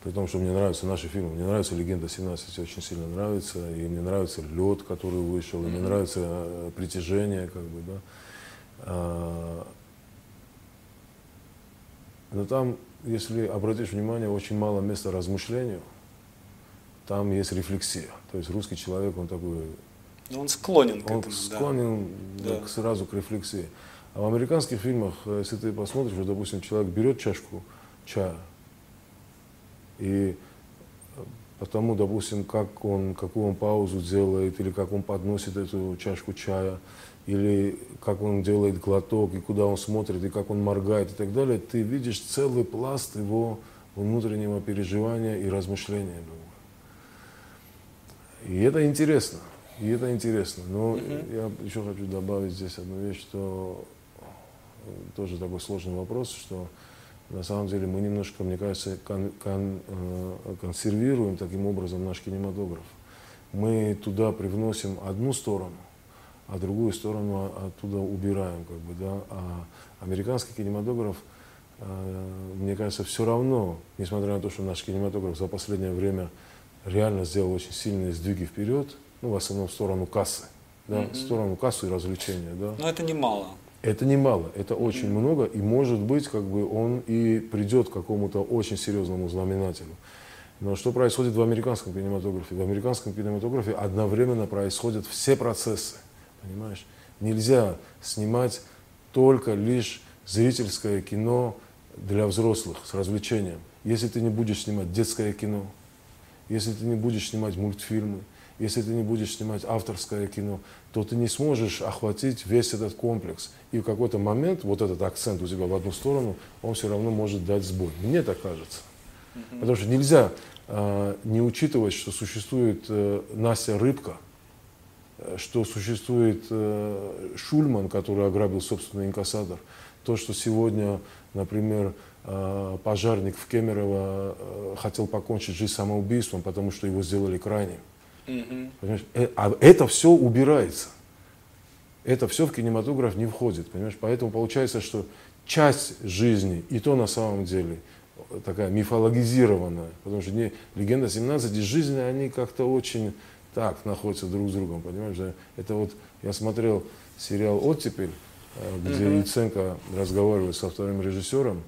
При том, что мне нравятся наши фильмы. Мне нравится «Легенда 17», очень сильно нравится. И мне нравится «Лед», который вышел. И мне нравится э, «Притяжение», как бы, да. А, но там, если обратишь внимание, очень мало места размышлению. Там есть рефлексия. То есть русский человек, он такой... Он склонен к он этому, склонен да. К, сразу к рефлексии. А в американских фильмах, э, если ты посмотришь, вот, допустим, человек берет чашку, чая. И потому, допустим, как он, какую он паузу делает, или как он подносит эту чашку чая, или как он делает глоток, и куда он смотрит, и как он моргает, и так далее, ты видишь целый пласт его внутреннего переживания и размышления. И это интересно. И это интересно. Но mm-hmm. я еще хочу добавить здесь одну вещь, что тоже такой сложный вопрос, что на самом деле мы немножко, мне кажется, кон, кон, э, консервируем таким образом наш кинематограф. Мы туда привносим одну сторону, а другую сторону оттуда убираем, как бы, да. А американский кинематограф мне кажется, все равно, несмотря на то, что наш кинематограф за последнее время реально сделал очень сильные сдвиги вперед, ну, в основном в сторону кассы, да, mm-hmm. в сторону кассы и развлечения, да. Но это немало. Это немало, это очень много, и может быть, как бы он и придет к какому-то очень серьезному знаменателю. Но что происходит в американском кинематографе? В американском кинематографе одновременно происходят все процессы, понимаешь? Нельзя снимать только лишь зрительское кино для взрослых с развлечением. Если ты не будешь снимать детское кино, если ты не будешь снимать мультфильмы, если ты не будешь снимать авторское кино, то ты не сможешь охватить весь этот комплекс. И в какой-то момент вот этот акцент у тебя в одну сторону, он все равно может дать сбой. Мне так кажется. Потому что нельзя э, не учитывать, что существует э, Настя Рыбка, э, что существует э, Шульман, который ограбил собственный инкассатор, то, что сегодня, например, э, пожарник в Кемерово э, хотел покончить жизнь самоубийством, потому что его сделали крайним. Э, а это все убирается. Это все в кинематограф не входит. Понимаешь? Поэтому получается, что часть жизни, и то на самом деле, такая мифологизированная, потому что не, легенда 17 и жизнь, они как-то очень так находятся друг с другом, понимаешь? Это вот, я смотрел сериал «Оттепель», э, где uh-huh. Яценко разговаривает со вторым режиссером,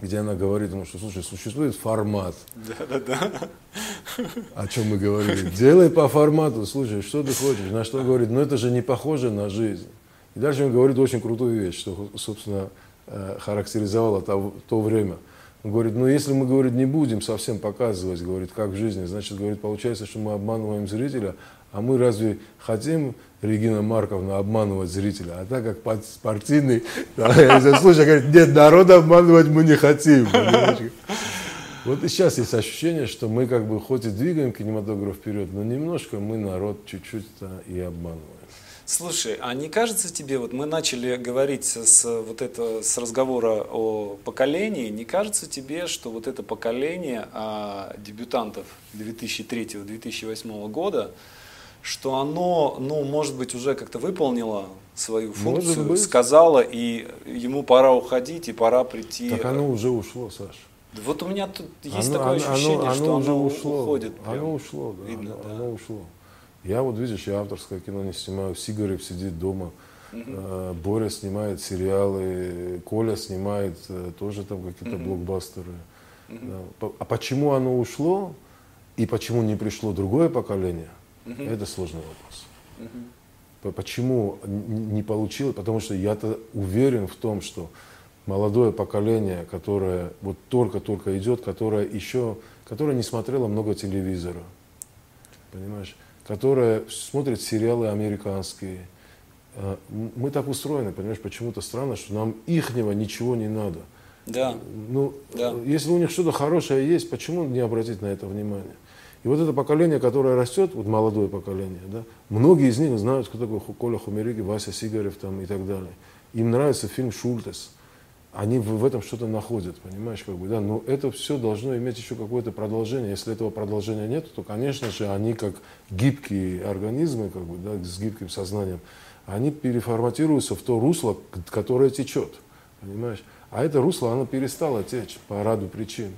где она говорит ему, что, слушай, существует формат. Да, да, да. О чем мы говорили. Делай по формату, слушай, что ты хочешь. На что он говорит, ну это же не похоже на жизнь. И дальше он говорит очень крутую вещь, что, собственно, э, характеризовало то, то время. Он говорит, ну если мы, говорит, не будем совсем показывать, говорит, как в жизни, значит, говорит, получается, что мы обманываем зрителя, а мы разве хотим, Регина Марковна, обманывать зрителя? А так как партийный, слушай, говорит, нет, народа обманывать мы не хотим. Вот и сейчас есть ощущение, что мы как бы хоть и двигаем кинематограф вперед, но немножко мы народ чуть-чуть и обманываем. Слушай, а не кажется тебе, вот мы начали говорить с, вот это, с разговора о поколении, не кажется тебе, что вот это поколение а, дебютантов 2003-2008 года, что оно, ну, может быть, уже как-то выполнило свою функцию, сказала, и ему пора уходить, и пора прийти. Так оно уже ушло, Саша. Вот у меня тут есть оно, такое ощущение, оно, что оно, оно ушло, уходит. Прям. Оно ушло, да, Видно, оно, да. оно ушло. Я вот, видишь, я авторское кино не снимаю, Сигарев сидит дома, угу. Боря снимает сериалы, Коля снимает э, тоже там какие-то угу. блокбастеры. Угу. А почему оно ушло и почему не пришло другое поколение, Угу. Это сложный вопрос. Угу. Почему не получилось? Потому что я-то уверен в том, что молодое поколение, которое вот только-только идет, которое еще, которое не смотрело много телевизора, понимаешь, которое смотрит сериалы американские. А, мы так устроены, понимаешь, почему-то странно, что нам ихнего ничего не надо. Да. Ну, да. если у них что-то хорошее есть, почему не обратить на это внимание? И вот это поколение, которое растет, вот молодое поколение, да, многие из них знают, кто такой Коля Хумериги, Вася Сигарев там, и так далее. Им нравится фильм «Шультес». Они в, этом что-то находят, понимаешь, как бы, да, но это все должно иметь еще какое-то продолжение. Если этого продолжения нет, то, конечно же, они как гибкие организмы, как бы, да, с гибким сознанием, они переформатируются в то русло, которое течет, понимаешь. А это русло, оно перестало течь по ряду причин.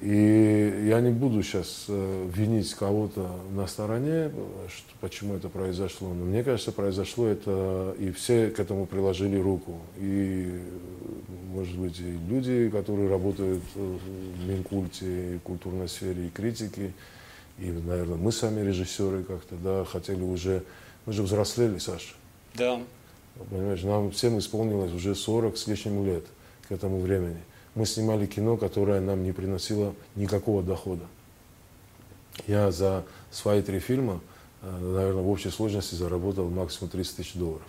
И я не буду сейчас э, винить кого-то на стороне, что, почему это произошло. Но мне кажется, произошло это, и все к этому приложили руку. И, может быть, и люди, которые работают в Минкульте, и культурной сфере, и критики, и, наверное, мы сами режиссеры как-то, да, хотели уже, мы же взрослели, Саша. Да. Понимаешь, нам всем исполнилось уже 40 с лишним лет к этому времени мы снимали кино, которое нам не приносило никакого дохода. Я за свои три фильма, э, наверное, в общей сложности заработал максимум 30 тысяч долларов.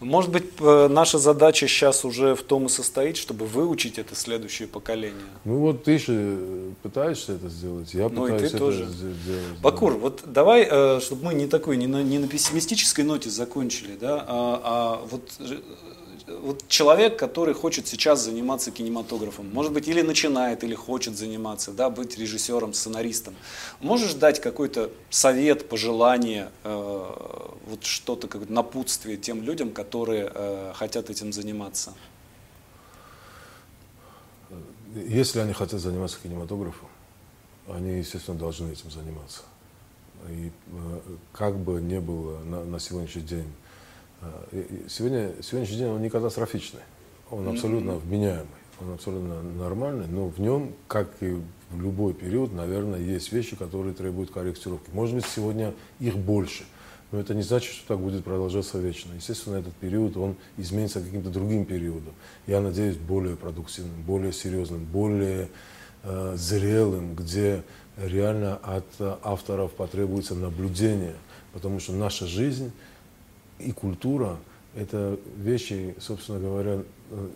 Может быть, э, наша задача сейчас уже в том и состоит, чтобы выучить это следующее поколение. Ну вот ты же пытаешься это сделать, я ну, пытаюсь это тоже. сделать. Бакур, да. вот давай, э, чтобы мы не такой, не на, не на пессимистической ноте закончили, да, а, а вот вот человек, который хочет сейчас заниматься кинематографом, может быть, или начинает, или хочет заниматься, да, быть режиссером, сценаристом, можешь дать какой-то совет, пожелание, э, вот что-то, как напутствие тем людям, которые э, хотят этим заниматься? Если они хотят заниматься кинематографом, они, естественно, должны этим заниматься. И э, как бы не было на, на сегодняшний день, сегодня, сегодняшний день он не катастрофичный, он абсолютно вменяемый, он абсолютно нормальный, но в нем, как и в любой период, наверное, есть вещи, которые требуют корректировки. Может быть, сегодня их больше, но это не значит, что так будет продолжаться вечно. Естественно, этот период, он изменится каким-то другим периодом. Я надеюсь, более продуктивным, более серьезным, более э, зрелым, где реально от авторов потребуется наблюдение, потому что наша жизнь и культура – это вещи, собственно говоря,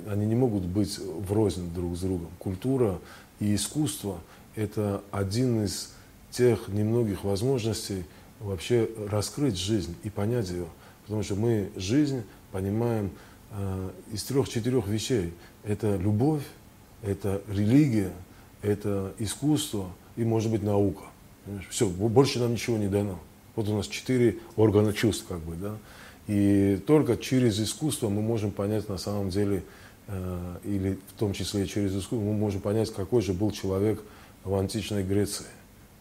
они не могут быть врознь друг с другом. Культура и искусство – это один из тех немногих возможностей вообще раскрыть жизнь и понять ее. Потому что мы жизнь понимаем э, из трех-четырех вещей. Это любовь, это религия, это искусство – и, может быть, наука. Все, больше нам ничего не дано. Вот у нас четыре органа чувств, как бы, да. И только через искусство мы можем понять на самом деле, э, или в том числе через искусство, мы можем понять, какой же был человек в античной Греции.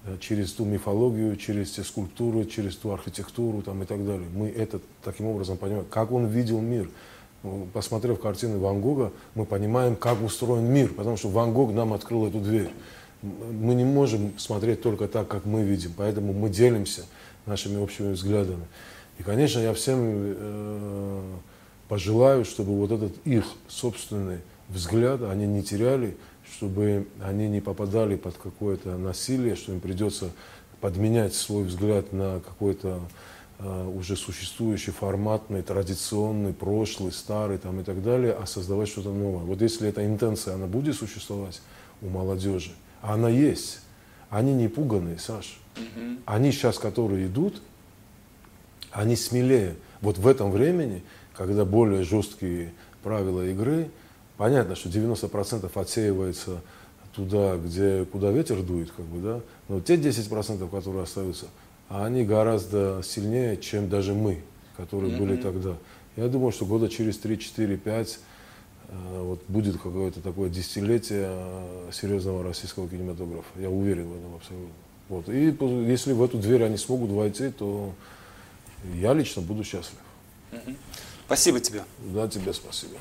Да, через ту мифологию, через те скульптуры, через ту архитектуру там, и так далее. Мы это таким образом понимаем, как он видел мир. Ну, посмотрев картины Ван Гога, мы понимаем, как устроен мир, потому что Ван Гог нам открыл эту дверь мы не можем смотреть только так, как мы видим, поэтому мы делимся нашими общими взглядами. И, конечно, я всем э, пожелаю, чтобы вот этот их собственный взгляд они не теряли, чтобы они не попадали под какое-то насилие, что им придется подменять свой взгляд на какой-то э, уже существующий, форматный, традиционный, прошлый, старый там, и так далее, а создавать что-то новое. Вот если эта интенция, она будет существовать у молодежи, а она есть. Они не пуганные, Саш. Угу. Они сейчас, которые идут, они смелее. Вот в этом времени, когда более жесткие правила игры, понятно, что 90% отсеивается туда, где, куда ветер дует, как бы, да, но те 10%, которые остаются, они гораздо сильнее, чем даже мы, которые mm-hmm. были тогда. Я думаю, что года через 3, 4, 5 Э, вот будет какое-то такое десятилетие э, серьезного российского кинематографа. Я уверен в этом абсолютно. Вот. И если в эту дверь они смогут войти, то я лично буду счастлив. Спасибо тебе. Да, тебе спасибо.